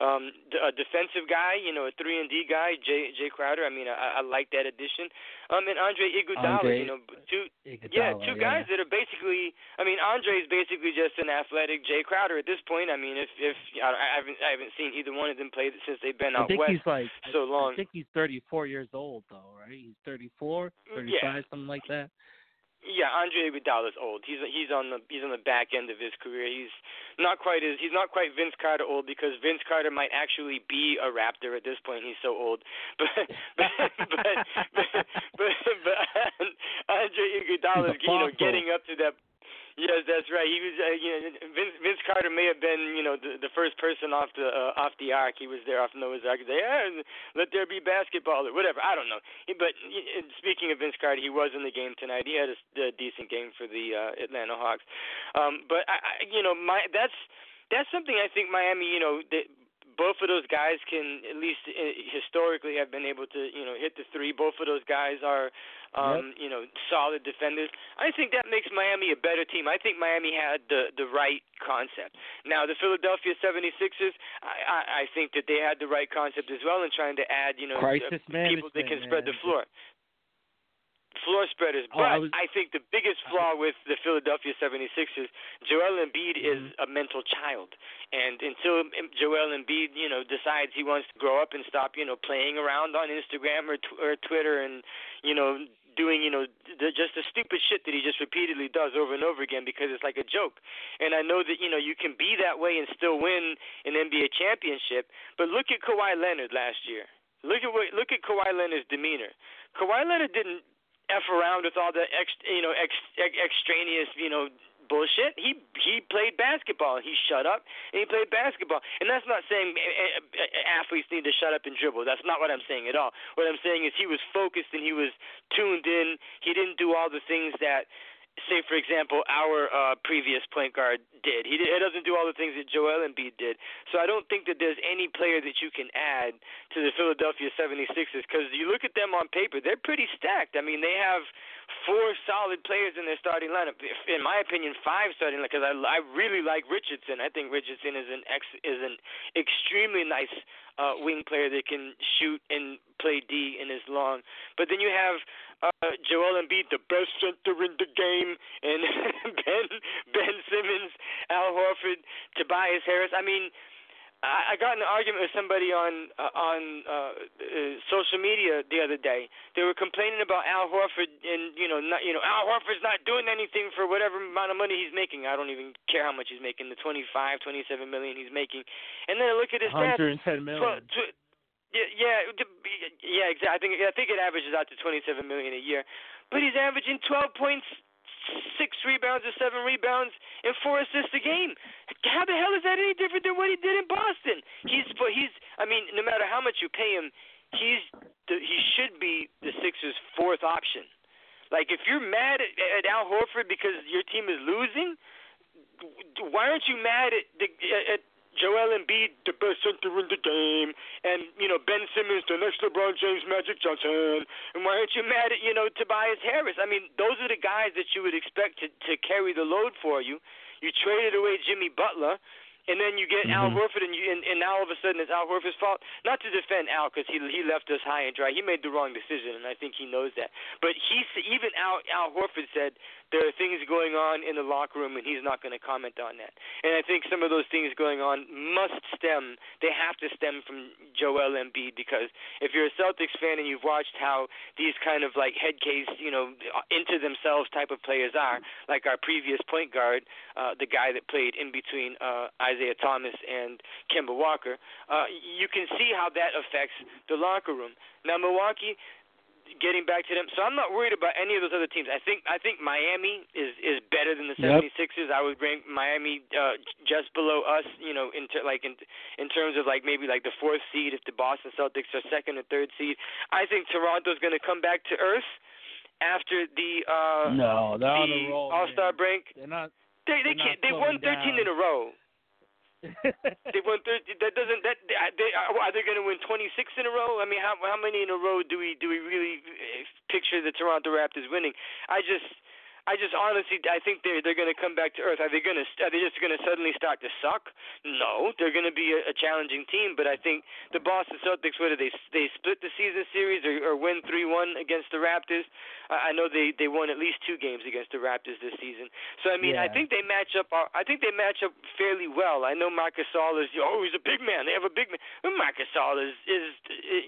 Um, a defensive guy, you know, a three and D guy, Jay Jae Crowder. I mean I, I like that addition. Um, and Andre Iguodala, Andre, you know, two Iguodala, yeah two guys yeah. that are basically. I mean Andre is basically just an athletic Jae Crowder at this point. I mean if if I, haven't I haven't seen either one of them play since they've been out I think west he's like, so long. I think he's 30 34 years old though, right? He's 34, 35, yeah. something like that. Yeah, Andre Iguodala's old. He's he's on the he's on the back end of his career. He's not quite as he's not quite Vince Carter old because Vince Carter might actually be a Raptor at this point. He's so old. (laughs) But but but but, but, but Andre Iguodala's you know getting up to that Yes, that's right. He was, uh, you know, Vince, Vince Carter may have been, you know, the, the first person off the uh, off the ark. He was there off Noah's Ark. Say, yeah, let there be basketball or whatever. I don't know. But speaking of Vince Carter, he was in the game tonight. He had a, a decent game for the uh, Atlanta Hawks. Um, but I, I, you know, my that's that's something I think Miami, you know, they, both of those guys can at least uh, historically have been able to you know hit the three. Both of those guys are um, yep. you know solid defenders. I think that makes Miami a better team. I think Miami had the the right concept. Now the Philadelphia 76ers, I I, I think that they had the right concept as well in trying to add you know Crisis people that can spread the floor floor spreaders. Oh, But I was- I think the biggest flaw with the Philadelphia 76ers, Joel Embiid is Mm-hmm. a mental child. And until Joel Embiid, you know, decides he wants to grow up and stop, you know, playing around on Instagram or, tw- or Twitter and, you know, doing, you know, the, just the stupid shit that he just repeatedly does over and over again because it's like a joke. And I know that, you know, you can be that way and still win an NBA championship, but look at Kawhi Leonard last year. Look at what look at Kawhi Leonard's demeanor. Kawhi Leonard didn't f around with all the ex, you know, ex, ex, extraneous, you know, bullshit. He he played basketball. He shut up and he played basketball. And that's not saying eh, eh, athletes need to shut up and dribble. That's not what I'm saying at all. What I'm saying is he was focused and he was tuned in. He didn't do all the things that say for example our uh previous point guard did. He, he doesn't do all the things that Joel Embiid did. So I don't think that there's any player that you can add to the Philadelphia 76ers cuz you look at them on paper, they're pretty stacked. I mean, they have four solid players in their starting lineup. In my opinion, five starting because I I really like Richardson. I think Richardson is an ex is an extremely nice uh wing player that can shoot and play D and is long. But then you have uh, Joel Embiid, the best center in the game, and (laughs) Ben Ben Simmons, Al Horford, Tobias Harris. I mean, I, I got in an argument with somebody on uh, on uh, uh, social media the other day. They were complaining about Al Horford, and you know, not you know, Al Horford's not doing anything for whatever amount of money he's making. I don't even care how much he's making, the twenty five, twenty seven million he's making. And then I look at his stats. 110 million. Tw- tw- yeah, yeah, yeah, exactly. I think I think it averages out to 27 million a year, but he's averaging 12 points, six rebounds, or seven rebounds, and four assists a game. How the hell is that any different than what he did in Boston? He's but he's. I mean, no matter how much you pay him, he's the, he should be the Sixers' fourth option. Like if you're mad at, at Al Horford because your team is losing, why aren't you mad at the at Joel Embiid, the best center in the game, and you know Ben Simmons, the next LeBron James, Magic Johnson, and why aren't you mad at you know Tobias Harris? I mean, those are the guys that you would expect to to carry the load for you. You traded away Jimmy Butler, and then you get Al Mhm. Horford, and you and, and now all of a sudden it's Al Horford's fault. Not to defend Al because he he left us high and dry. He made the wrong decision, and I think he knows that. But he even Al Al Horford said there are things going on in the locker room, and he's not going to comment on that. And I think some of those things going on must stem. They have to stem from Joel Embiid because if you're a Celtics fan and you've watched how these kind of like head case, you know, into themselves type of players are, like our previous point guard, uh, the guy that played in between uh, Isaiah Thomas and Kemba Walker, uh, you can see how that affects the locker room. Now Milwaukee, getting back to them. So I'm not worried about any of those other teams. I think I think Miami is is better than the Yep. 76ers. I would rank Miami uh just below us, you know, in ter- like in in terms of like maybe like the fourth seed if the Boston Celtics are second or third seed. I think Toronto's going to come back to earth after the uh no, they're on the a roll. All-Star man. break. They're not. They they They're can't they won 13 down. in a row. They (laughs) won 30. That doesn't that they, they are they going to win 26 in a row? I mean, how how many in a row do we do we really uh, picture the Toronto Raptors winning? I just I just honestly I think they're they're going to come back to earth. Are they going to are they just going to suddenly start to suck? No, they're going to be a, a challenging team. But I think the Boston Celtics, whether they they split the season series or, or win three one against the Raptors, I I know they they won at least two games against the Raptors this season. So I mean I think they match up. uh, I think they match up fairly well. I know Marcus Gasol is oh he's a big man. They have a big man. Well, Marcus Gasol is is. uh,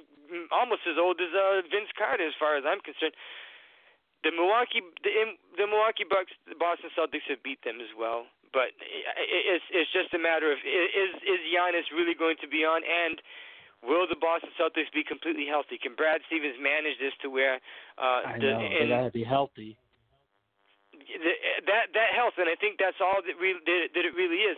almost as old as uh, Vince Carter, as far as I'm concerned the Milwaukee the the Milwaukee Bucks, the Boston Celtics have beat them as well. But it's it's just a matter of is is Giannis really going to be on and will the Boston Celtics be completely healthy? Can Brad Stevens manage this to where uh I the know. They and be healthy. the, that that health and I think that's all that really that, that it really is.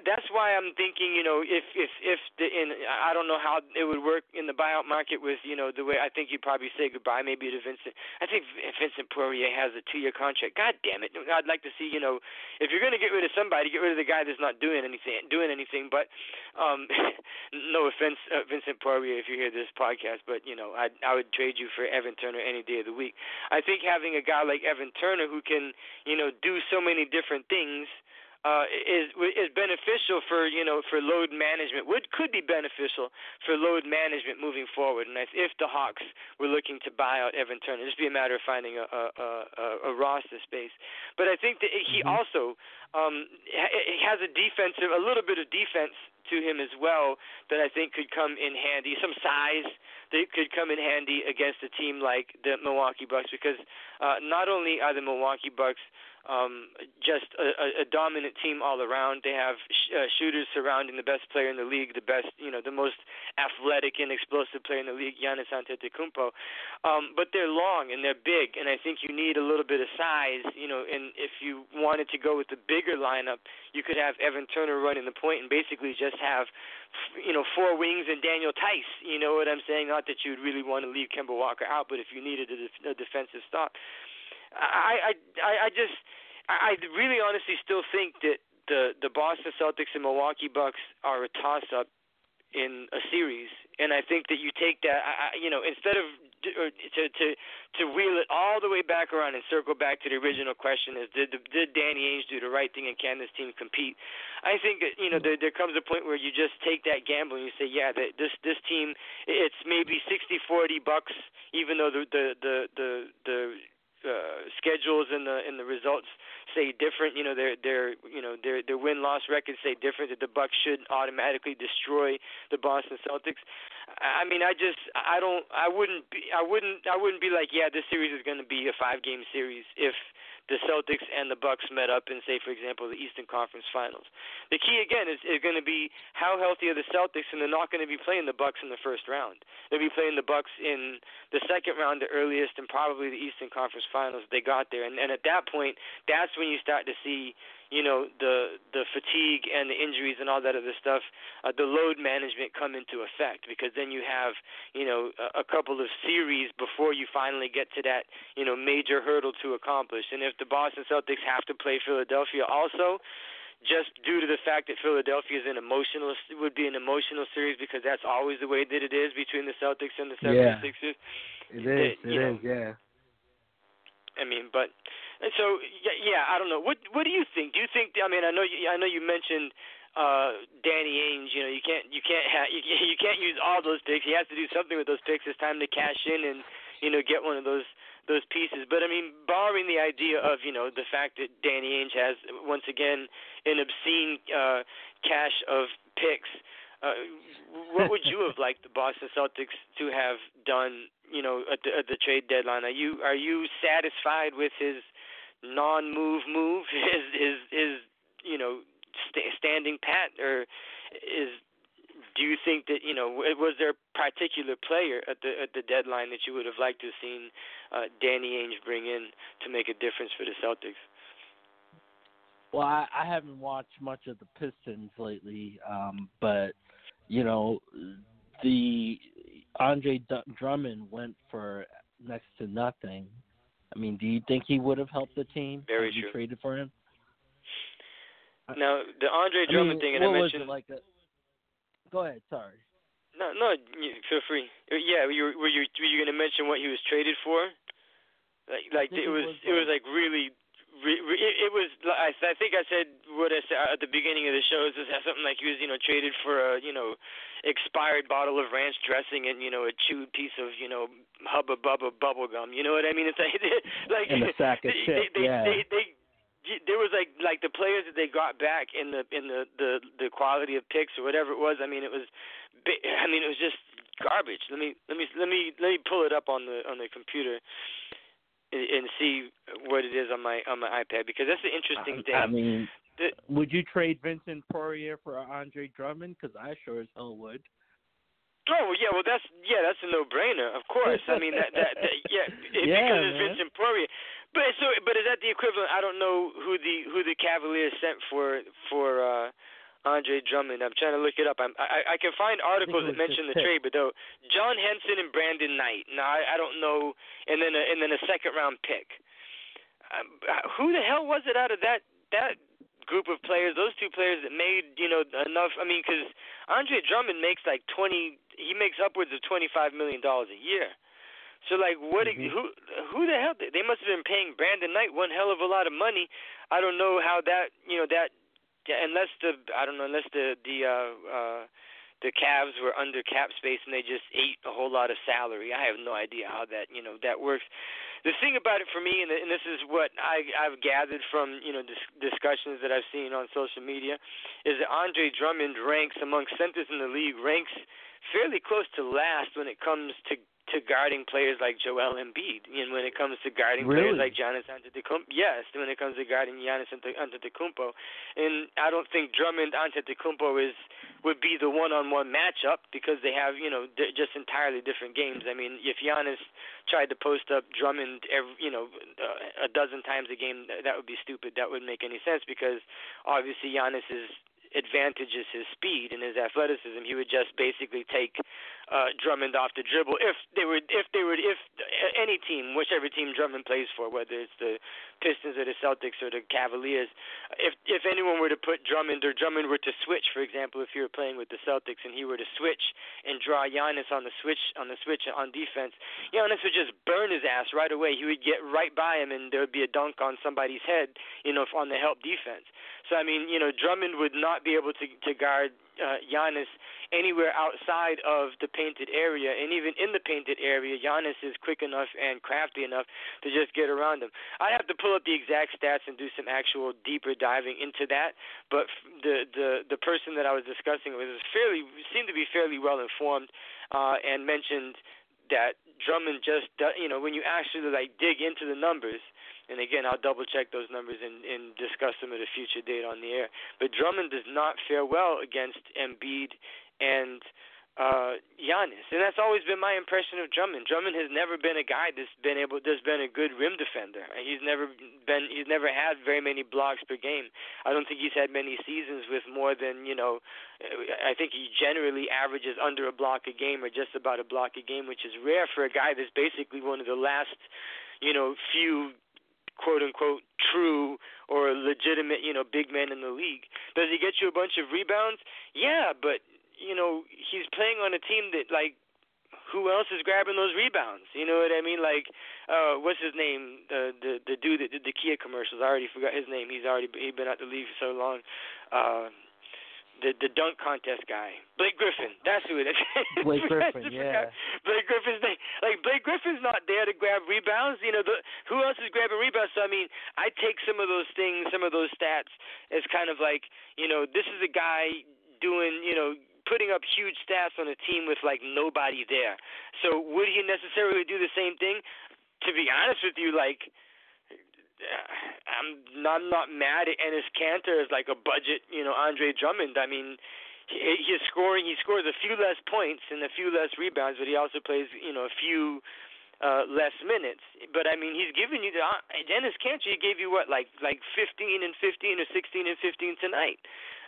That's why I'm thinking, you know, if if if the in I don't know how it would work in the buyout market with, you know, the way I think you'd probably say goodbye maybe to Vincent. I think Vincent Poirier has a two-year contract. God damn it! I'd like to see, you know, if you're going to get rid of somebody, get rid of the guy that's not doing anything, doing anything. But um, (laughs) no offense, uh, Vincent Poirier, if you hear this podcast, but you know, I I would trade you for Evan Turner any day of the week. I think having a guy like Evan Turner who can, you know, do so many different things uh, is is beneficial for you know for load management. Would could be beneficial for load management moving forward. And if the Hawks were looking to buy out Evan Turner, it'd just be a matter of finding a a, a, a roster space. But I think that he mm-hmm. also um, has a defensive, a little bit of defense to him as well that I think could come in handy. Some size that could come in handy against a team like the Milwaukee Bucks because uh, not only are the Milwaukee Bucks um, just a, a dominant team all around. They have sh- uh, shooters surrounding the best player in the league, the best, you know, the most athletic and explosive player in the league, Giannis Antetokounmpo. Um, but they're long and they're big, and I think you need a little bit of size, you know. And if you wanted to go with the bigger lineup, you could have Evan Turner running the point and basically just have, you know, four wings and Daniel Theis. You know what I'm saying? Not that you'd really want to leave Kemba Walker out, but if you needed a, def- a defensive stop. I I I just I really honestly still think that the the Boston Celtics and Milwaukee Bucks are a toss up in a series, and I think that you take that I, you know instead of to to to wheel it all the way back around and circle back to the original question is did did Danny Ainge do the right thing and can this team compete? I think you know there there comes a point where you just take that gamble and you say yeah that this this team it's maybe sixty forty bucks even though the the the the, the uh, schedules and the and the results say different. You know, their their you know their their win loss records say different. That the Bucks should automatically destroy the Boston Celtics. I mean, I just I don't I wouldn't be I wouldn't I wouldn't be like yeah this series is going to be a five game series if the Celtics and the Bucks met up in, say, for example, the Eastern Conference Finals. The key again is, is going to be how healthy are the Celtics, and they're not going to be playing the Bucks in the first round. They'll be playing the Bucks in the second round, the earliest, and probably the Eastern Conference Finals. They got there, and, and at that point, that's when you start to see you know the the fatigue and the injuries and all that other stuff, uh, the load management come into effect because then you have you know a, a couple of series before you finally get to that you know major hurdle to accomplish. And if the Boston Celtics have to play Philadelphia also, just due to the fact that Philadelphia is an emotional would be an emotional series because that's always the way that it is between the Celtics and the 76ers. Yeah. It is. It, it is, yeah. I mean, but and so yeah, I don't know. What what do you think? Do you think? I mean, I know you, I know you mentioned uh Danny Ainge. You know, you can't you can't ha- you, (laughs) you can't use all those picks. He has to do something with those picks. It's time to cash in and you know get one of those those pieces. But I mean, barring the idea of you know the fact that Danny Ainge has once again an obscene uh, cache of picks. Uh, what would you have liked the Boston Celtics to have done? You know, at the, at the trade deadline, are you are you satisfied with his non-move move (laughs) is is is you know st- standing pat or is do you think that you know was there a particular player at the at the deadline that you would have liked to have seen uh, Danny Ainge bring in to make a difference for the Celtics? Well, I, I haven't watched much of the Pistons lately, um, but you know the Andre Drummond went for next to nothing I mean, do you think he would have helped the team? Very if true. You traded for him. Uh, now the Andre Drummond I mean, thing, and I mentioned. Was it like a, go ahead. Sorry. No, no, feel free. Uh, yeah, were you were you were you going to mention what he was traded for? Like, like it was, was it was like really it, it was. I, I think I said what I said at the beginning of the show is something like he was, you know, traded for a, you know, expired bottle of ranch dressing and you know a chewed piece of, you know, hubba bubba bubble gum. You know what I mean? (laughs) It's like like and a sack of they, chips. They, yeah. they, they, they, there was like like the players that they got back in the in the the the quality of picks or whatever it was. I mean, it was, I mean, it was just garbage. Let me let me let me let me pull it up on the on the computer and see what it is on my on my iPad because that's the interesting thing. I mean, the, would you trade Vincent Poirier for Andre Drummond? Because I sure as hell would. Oh yeah, well that's yeah, that's a no-brainer. Of course, I mean that that, that yeah, (laughs) yeah because it's Vincent Poirier. But so, but is that the equivalent? I don't know who the who the Cavaliers sent for for uh Andre Drummond. I'm trying to look it up. I'm, I I can find articles that mention the trade, but though John Henson and Brandon Knight. Now I, I don't know, and then a, and then a second round pick. Um, who the hell was it out of that that group of players? Those two players that made you know enough. I mean, because Andre Drummond makes like twenty. He makes upwards of twenty five million dollars a year. So like, what? Mm-hmm. Who? Who the hell? They must have been paying Brandon Knight one hell of a lot of money. I don't know how that. You know that yeah, unless the I don't know unless the the uh, uh, the Cavs were under cap space and they just ate a whole lot of salary. I have no idea how that you know that works. The thing about it for me, and, and this is what I, I've gathered from you know dis- discussions that I've seen on social media, is that Andre Drummond ranks among centers in the league ranks fairly close to last when it comes to to guarding players like Joel Embiid, and when it comes to guarding really? players like Giannis Antetokounmpo, yes, when it comes to guarding Giannis Antetokounmpo, and I don't think Drummond Antetokounmpo is would be the one-on-one matchup because they have you know just entirely different games. I mean, if Giannis tried to post up Drummond every you know uh, a dozen times a game, that would be stupid. That wouldn't make any sense because obviously Giannis is advantage is his speed and his athleticism. He would just basically take uh, Drummond off the dribble if they were if they were if any team, whichever team Drummond plays for, whether it's the Pistons or the Celtics or the Cavaliers, if if anyone were to put Drummond or Drummond were to switch, for example, if you were playing with the Celtics and he were to switch and draw Giannis on the switch on the switch on defense, Giannis would just burn his ass right away. He would get right by him and there would be a dunk on somebody's head, you know, on the help defense. So I mean, you know, Drummond would not be able to to guard uh, Giannis anywhere outside of the painted area, and even in the painted area, Giannis is quick enough and crafty enough to just get around him. I'd have to pull up the exact stats and do some actual deeper diving into that, but the the the person that I was discussing with was fairly seemed to be fairly well informed, uh, and mentioned that Drummond just you know when you actually like dig into the numbers and again, I'll double check those numbers and, and discuss them at a future date on the air. But Drummond does not fare well against Embiid and uh Giannis, and that's always been my impression of Drummond. Drummond has never been a guy that's been able, that's been a good rim defender. He's never been, he's never had very many blocks per game. I don't think he's had many seasons with more than you know. I think he generally averages under a block a game or just about a block a game, which is rare for a guy that's basically one of the last, you know, few quote unquote true or legitimate, you know, big man in the league. Does he get you a bunch of rebounds? Yeah, but you know, he's playing on a team that like who else is grabbing those rebounds? You know what I mean? Like, uh, what's his name? The the the dude that did the Kia commercials. I already forgot his name. He's already he's been out the league for so long. Uh, the the dunk contest guy, Blake Griffin. That's who it is. (laughs) Blake Griffin, yeah. Blake Griffin's name. Like Blake Griffin's not there to grab rebounds. You know, the who else is grabbing rebounds? So I mean, I take some of those things, some of those stats as kind of like, you know, this is a guy doing, you know, putting up huge stats on a team with like nobody there. So would he necessarily do the same thing? To be honest with you, like I'm I'm not mad at Enes Kanter as like a budget, you know, Andre Drummond. I mean, he, he's scoring. He scores a few less points and a few less rebounds, but he also plays, you know, a few uh, less minutes. But I mean, he's giving you the uh, Enes Kanter. He gave you what, like like 15 and 15 or 16 and 15 tonight.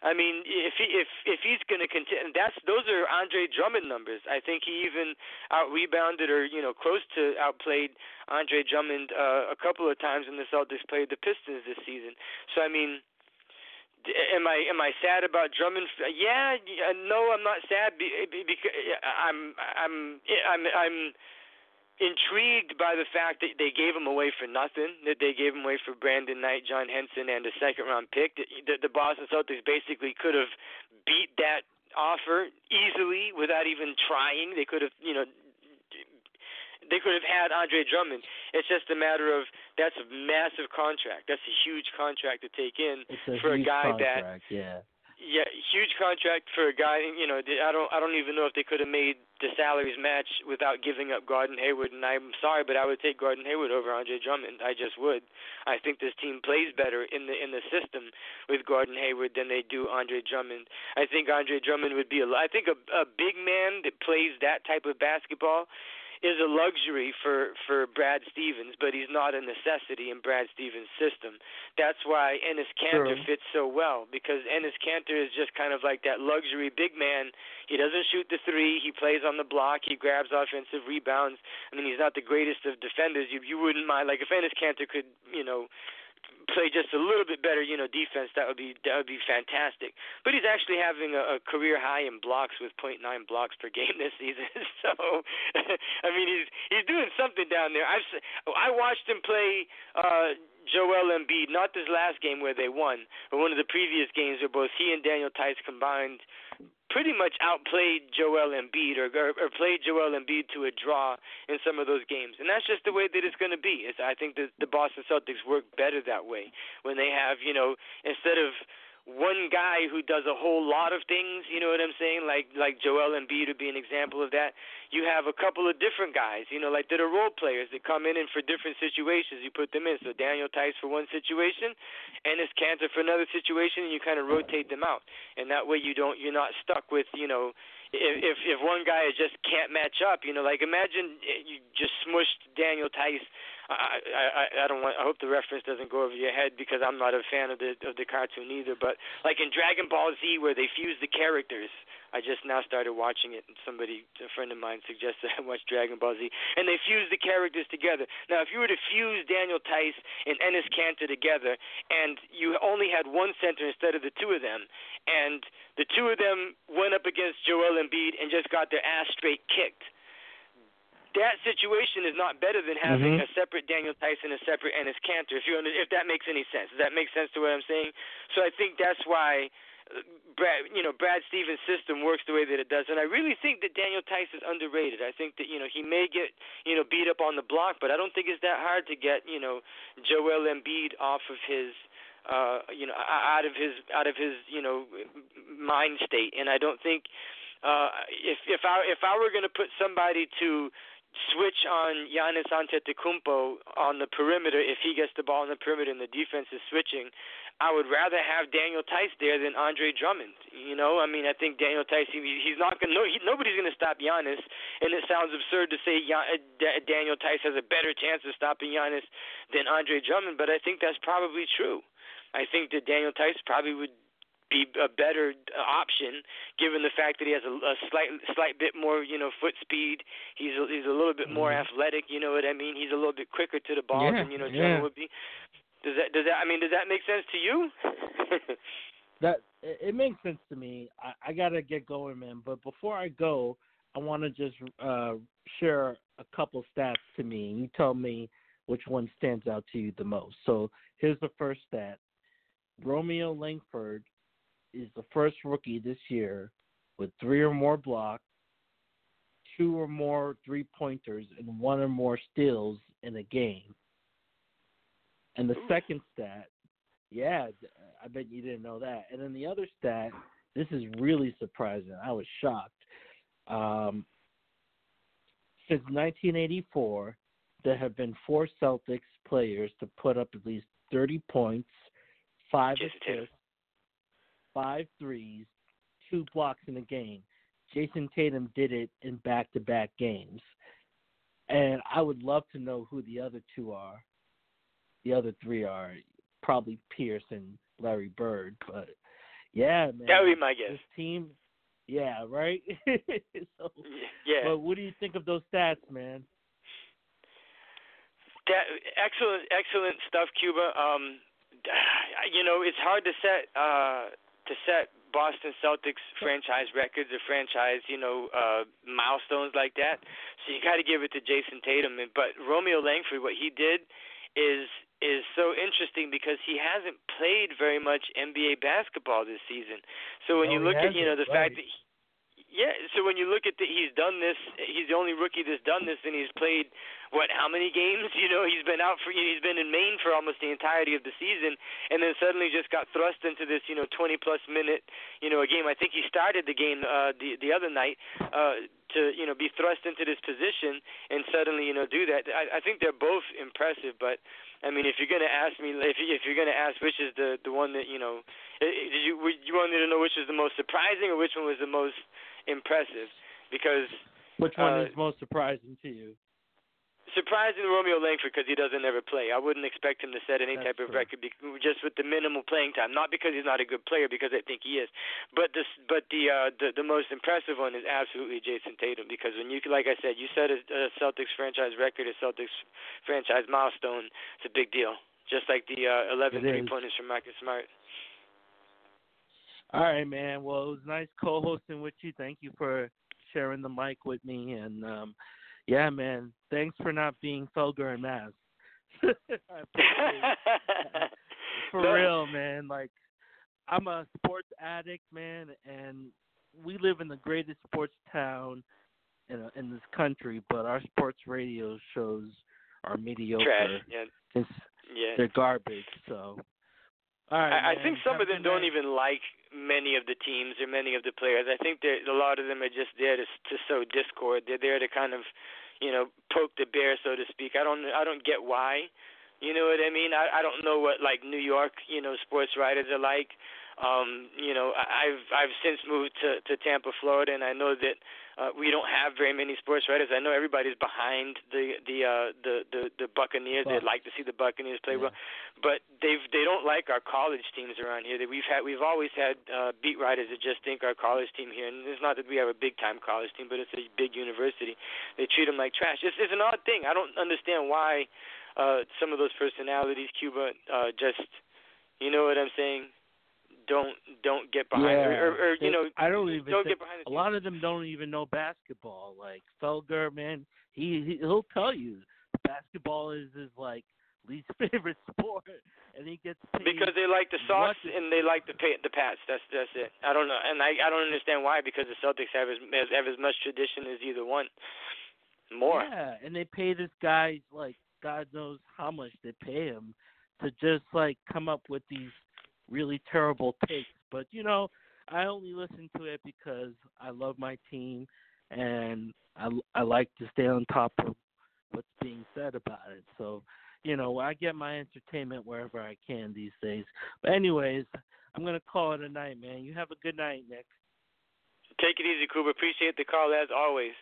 I mean, if he if if he's going to continue, that's those are Andre Drummond numbers. I think he even out rebounded or you know close to outplayed Andre Drummond uh, a couple of times when the Celtics played the Pistons this season. So I mean, am I am I sad about Drummond? Yeah, no, I'm not sad because I'm I'm I'm I'm intrigued by the fact that they gave him away for nothing, that they gave him away for Brandon Knight, John Henson, and a second round pick. The, the Boston Celtics basically could have beat that offer easily without even trying. They could have, you know, they could have had Andre Drummond. It's just a matter of that's a massive contract. That's a huge contract to take in a for a guy contract, that yeah yeah, huge contract for a guy. You know, I don't, I don't even know if they could have made the salaries match without giving up Gordon Hayward. And I'm sorry, but I would take Gordon Hayward over Andre Drummond. I just would. I think this team plays better in the in the system with Gordon Hayward than they do Andre Drummond. I think Andre Drummond would be a. I think a, a big man that plays that type of basketball is a luxury for for Brad Stevens, but he's not a necessity in Brad Stevens' system. That's why Enes Kanter True. fits so well because Enes Kanter is just kind of like that luxury big man. He doesn't shoot the three. He plays on the block. He grabs offensive rebounds. I mean, he's not the greatest of defenders. You you wouldn't mind like if Enes Kanter could you know play just a little bit better, you know, defense, that would be that would be fantastic. But he's actually having a, a career high in blocks with .9 blocks per game (laughs) this season. (laughs) so, (laughs) I mean, he's he's doing something down there. I've I watched him play. uh Joel Embiid, not this last game where they won, but one of the previous games where both he and Daniel Theis combined pretty much outplayed Joel Embiid or, or, or played Joel Embiid to a draw in some of those games, and that's just the way that it's going to be. It's, I think that the Boston Celtics work better that way when they have you know instead of one guy who does a whole lot of things, you know what I'm saying? Like like Joel Embiid would be an example of that. You have a couple of different guys, you know, like that are role players that come in and for different situations you put them in. So Daniel Theis for one situation, Enes Kanter for another situation, and you kind of rotate them out. And that way you don't you're not stuck with you know if if one guy just can't match up, you know, like imagine eh, you just smushed Daniel Theis I, I I don't want. I hope the reference doesn't go over your head because I'm not a fan of the of the cartoon either. But like in Dragon Ball Z, where they fuse the characters, I just now started watching it, and somebody, a friend of mine, suggested (laughs) I watch Dragon Ball Z, and they fuse the characters together. Now, if you were to fuse Daniel Theis and Enes Kanter together, and you only had one center instead of the two of them, and the two of them went up against Joel Embiid and just got their ass straight kicked that situation is not better than having mm-hmm. a separate Daniel Theis and a separate Enes Kanter. If you if that makes any sense, does that make sense to what I'm saying? So I think that's why. Uh, Brad, you know, Brad Stevens' system works the way that it does, and I really think that Daniel Theis is underrated. I think that you know he may get you know beat up on the block, but I don't think it's that hard to get you know Joel Embiid off of his uh you know out of his out of his you know mind state, and I don't think uh if if I if I were going to put somebody to switch on Giannis Antetokounmpo on the perimeter if he gets the ball on the perimeter and the defense is switching. I would rather have Daniel Theis there than Andre Drummond. You know, I mean, I think Daniel Theis he's not going to no, he, nobody's going to stop Giannis, and it sounds absurd to say uh, Daniel Theis has a better chance of stopping Giannis than Andre Drummond, but I think that's probably true. I think that Daniel Theis probably would be a better option given the fact that he has a, a slight slight bit more you know foot speed. He's a, he's a little bit more mm-hmm. athletic. You know what I mean? He's a little bit quicker to the ball yeah, than you know yeah. would be. Does that does that I mean does that make sense to you? (laughs) that it makes sense to me. I, I gotta get going, man. But before I go, I want to just uh, share a couple stats to me, you tell me which one stands out to you the most. So here's the first stat: Romeo Langford is the first rookie this year with three or more blocks, two or more three pointers, and one or more steals in a game. And the second stat, yeah, I bet you didn't know that. And then the other stat, this is really surprising. I was shocked. Um, since 1984, there have been four Celtics players to put up at least 30 points, five assists, five threes, two blocks in a game. Jayson Tatum did it in back to back games. And I would love to know who the other two are. The other three are probably Pierce and Larry Bird, but yeah, man. That would be my guess. This team yeah, right? (laughs) so, yeah. But what do you think of those stats, man? That excellent excellent stuff, Cuba. Um (sighs) you know, it's hard to set uh to set Boston Celtics franchise records or franchise, you know, uh, milestones like that. So you got to give it to Jayson Tatum. But Romeo Langford, what he did is is so interesting because he hasn't played very much NBA basketball this season. So when no, you look at you know the right. fact that he, yeah, so when you look at the, he's done this. He's the only rookie that's done this, and he's played what? How many games? (laughs) You know, he's been out for. He's been in Maine for almost the entirety of the season, and then suddenly just got thrust into this, you know, 20 plus minute, you know, a game. I think he started the game uh, the the other night uh, to, you know, be thrust into this position, and suddenly, you know, do that. I, I think they're both impressive, but I mean, if you're gonna ask me, if if you're gonna ask which is the the one that you know, did you you want me to know which is the most surprising or which one was the most impressive because Which one uh, is most surprising to you? surprising Romeo Langford because he doesn't ever play. I wouldn't expect him to set any That's type of true. record be- just with the minimal playing time. Not because he's not a good player, because I think he is. But this, but the uh, the the most impressive one is absolutely Jayson Tatum because when you like I said, you set a, a Celtics franchise record, a Celtics franchise milestone. It's a big deal. Just like the uh, 11 It three is. pointers from Marcus Smart. All right, man. Well, it was nice co-hosting with you. Thank you for sharing the mic with me, and um, yeah, man. Thanks for not being Felger and Mazz. (laughs) I appreciate it. (laughs) for No. real, man. Like, I'm a sports addict, man, and we live in the greatest sports town in uh, in this country, but our sports radio shows are mediocre. Trash. Yeah. It's, Yeah. they're garbage. So, all right. I, I think some Have of them don't night. even like many of the teams or many of the players. I think that a lot of them are just there to to sow discord. They're there to kind of, you know, poke the bear, so to speak. I don't I don't get why. You know what I mean? I I don't know what like New York, you know, sports writers are like. Um, you know, I've I've since moved to to Tampa, Florida, and I know that uh, we don't have very many sports writers. I know everybody's behind the the uh, the the the Buccaneers. They'd like to see the Buccaneers play Yeah. well, but they've they don't like our college teams around here. That we've had we've always had uh, beat writers that just think our college team here, and it's not that we have a big time college team, but it's a big university. They treat them like trash. It's, it's an odd thing. I don't understand why uh, some of those personalities, Cuba, uh, just you know what I'm saying. Don't don't get behind yeah. or, or, or you know I don't even don't think, get behind the a lot of them don't even know basketball. Like Felger, man, he, he he'll tell you basketball is his like least (laughs) favorite sport, and he gets paid because they like the Sox and they like the pay, the Pats. That's that's it. I don't know, and I I don't understand why because the Celtics have as have as much tradition as either one. More. Yeah, and they pay this guy like God knows how much they pay him to just like come up with these really terrible takes. But you know, I only listen to it because I love my team and I I like to stay on top of what's being said about it. So, you know, I get my entertainment wherever I can these days. But anyways, I'm gonna call it a night, man. You have a good night, Nic. Take it easy, Cuba. Appreciate the call as always.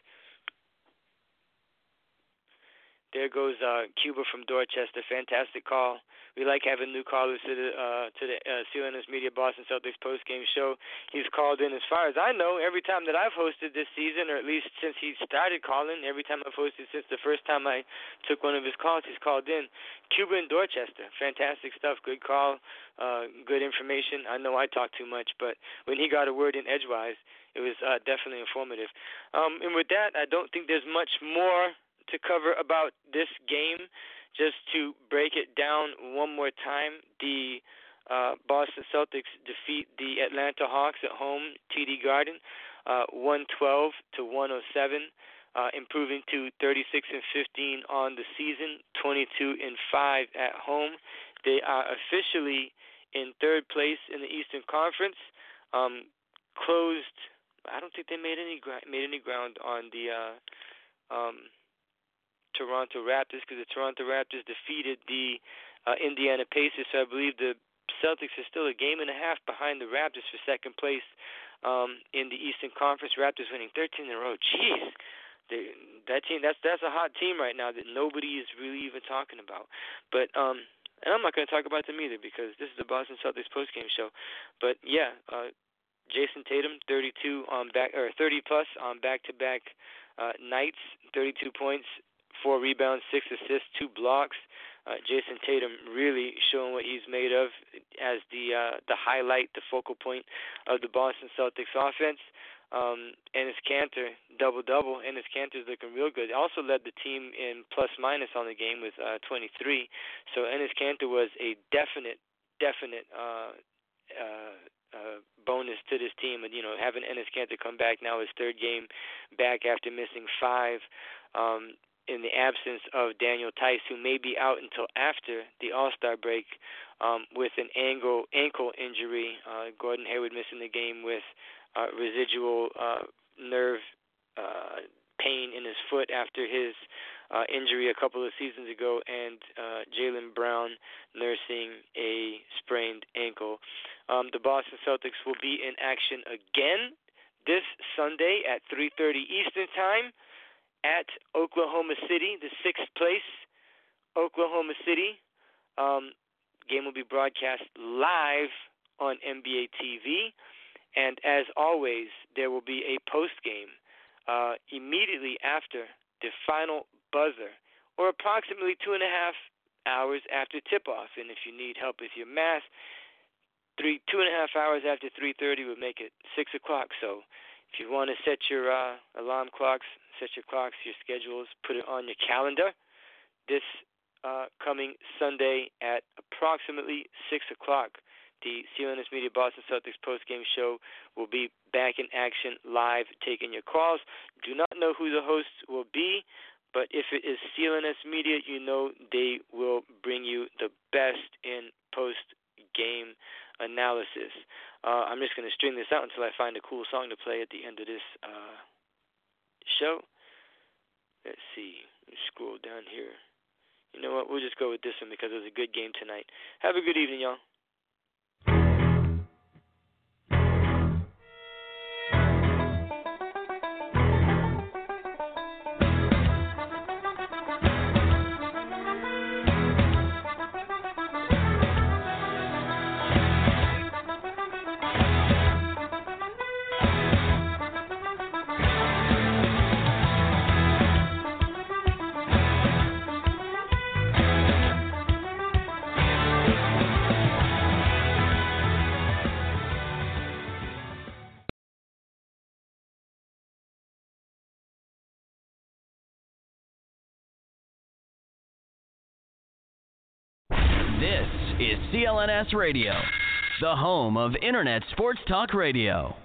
There goes uh, Cuba from Dorchester. Fantastic call. We like having new callers to the uh, to the uh, CLNS Media Boston Celtics post game show. He's called in as far as I know every time that I've hosted this season, or at least since he started calling. Every time I've hosted since the first time I took one of his calls, he's called in. Cuba in Dorchester. Fantastic stuff. Good call. Uh, good information. I know I talk too much, but when he got a word in edgewise, it was uh, definitely informative. Um, and with that, I don't think there's much more to cover about this game. Just to break it down one more time, the uh, Boston Celtics defeat the Atlanta Hawks at home, TD Garden, uh, 112 to 107, uh, improving to 36 and 15 on the season, 22 and 5 at home. They are officially in third place in the Eastern Conference. Um, closed. I don't think they made any made any ground on the uh, um, Toronto Raptors because the Toronto Raptors defeated the uh, Indiana Pacers. So I believe the Celtics are still a game and a half behind the Raptors for second place um, in the Eastern Conference. Raptors winning 13 in a row. Jeez, they, that team that's that's a hot team right now that nobody is really even talking about. But um, and I'm not going to talk about them either because this is the Boston Celtics postgame show. But yeah, uh, Jayson Tatum, 32 on back or 30 plus on back-to-back uh, nights, 32 points, four rebounds, six assists, two blocks. Uh, Jayson Tatum really showing what he's made of as the uh, the highlight, the focal point of the Boston Celtics offense. Um, Enes Kanter double double. Enes Kanter's looking real good. Also led the team in plus minus on the game with uh, 23. So Enes Kanter was a definite definite uh, uh, uh, bonus to this team. And you know, having Enes Kanter come back now his third game back after missing five. Um, in the absence of Daniel Theis, who may be out until after the All Star break um, with an ankle ankle injury. Uh, Gordon Hayward missing the game with uh, residual uh, nerve uh, pain in his foot after his uh, injury a couple of seasons ago, and uh, Jaylen Brown nursing a sprained ankle. Um, the Boston Celtics will be in action again this Sunday at 3:30 Eastern Time at Oklahoma City, the sixth place, Oklahoma City. Um, game will be broadcast live on NBA TV, and as always, there will be a post game uh, immediately after the final buzzer, or approximately two and a half hours after tip off. And if you need help with your math, three two and a half hours after 3:30 would make it six o'clock. So if you want to set your uh, alarm clocks, set your clocks, your schedules, put it on your calendar. This uh, coming Sunday at approximately six o'clock. The CLNS Media Boston Celtics post-game show will be back in action live, taking your calls. Do not know who the hosts will be, but if it is CLNS Media, you know they will bring you the best in post-game analysis. Uh, I'm just going to string this out until I find a cool song to play at the end of this uh, show. Let's see. Scroll down here. You know what? We'll just go with this one because it was a good game tonight. Have a good evening, y'all. CLNS Radio, the home of Internet Sports Talk Radio.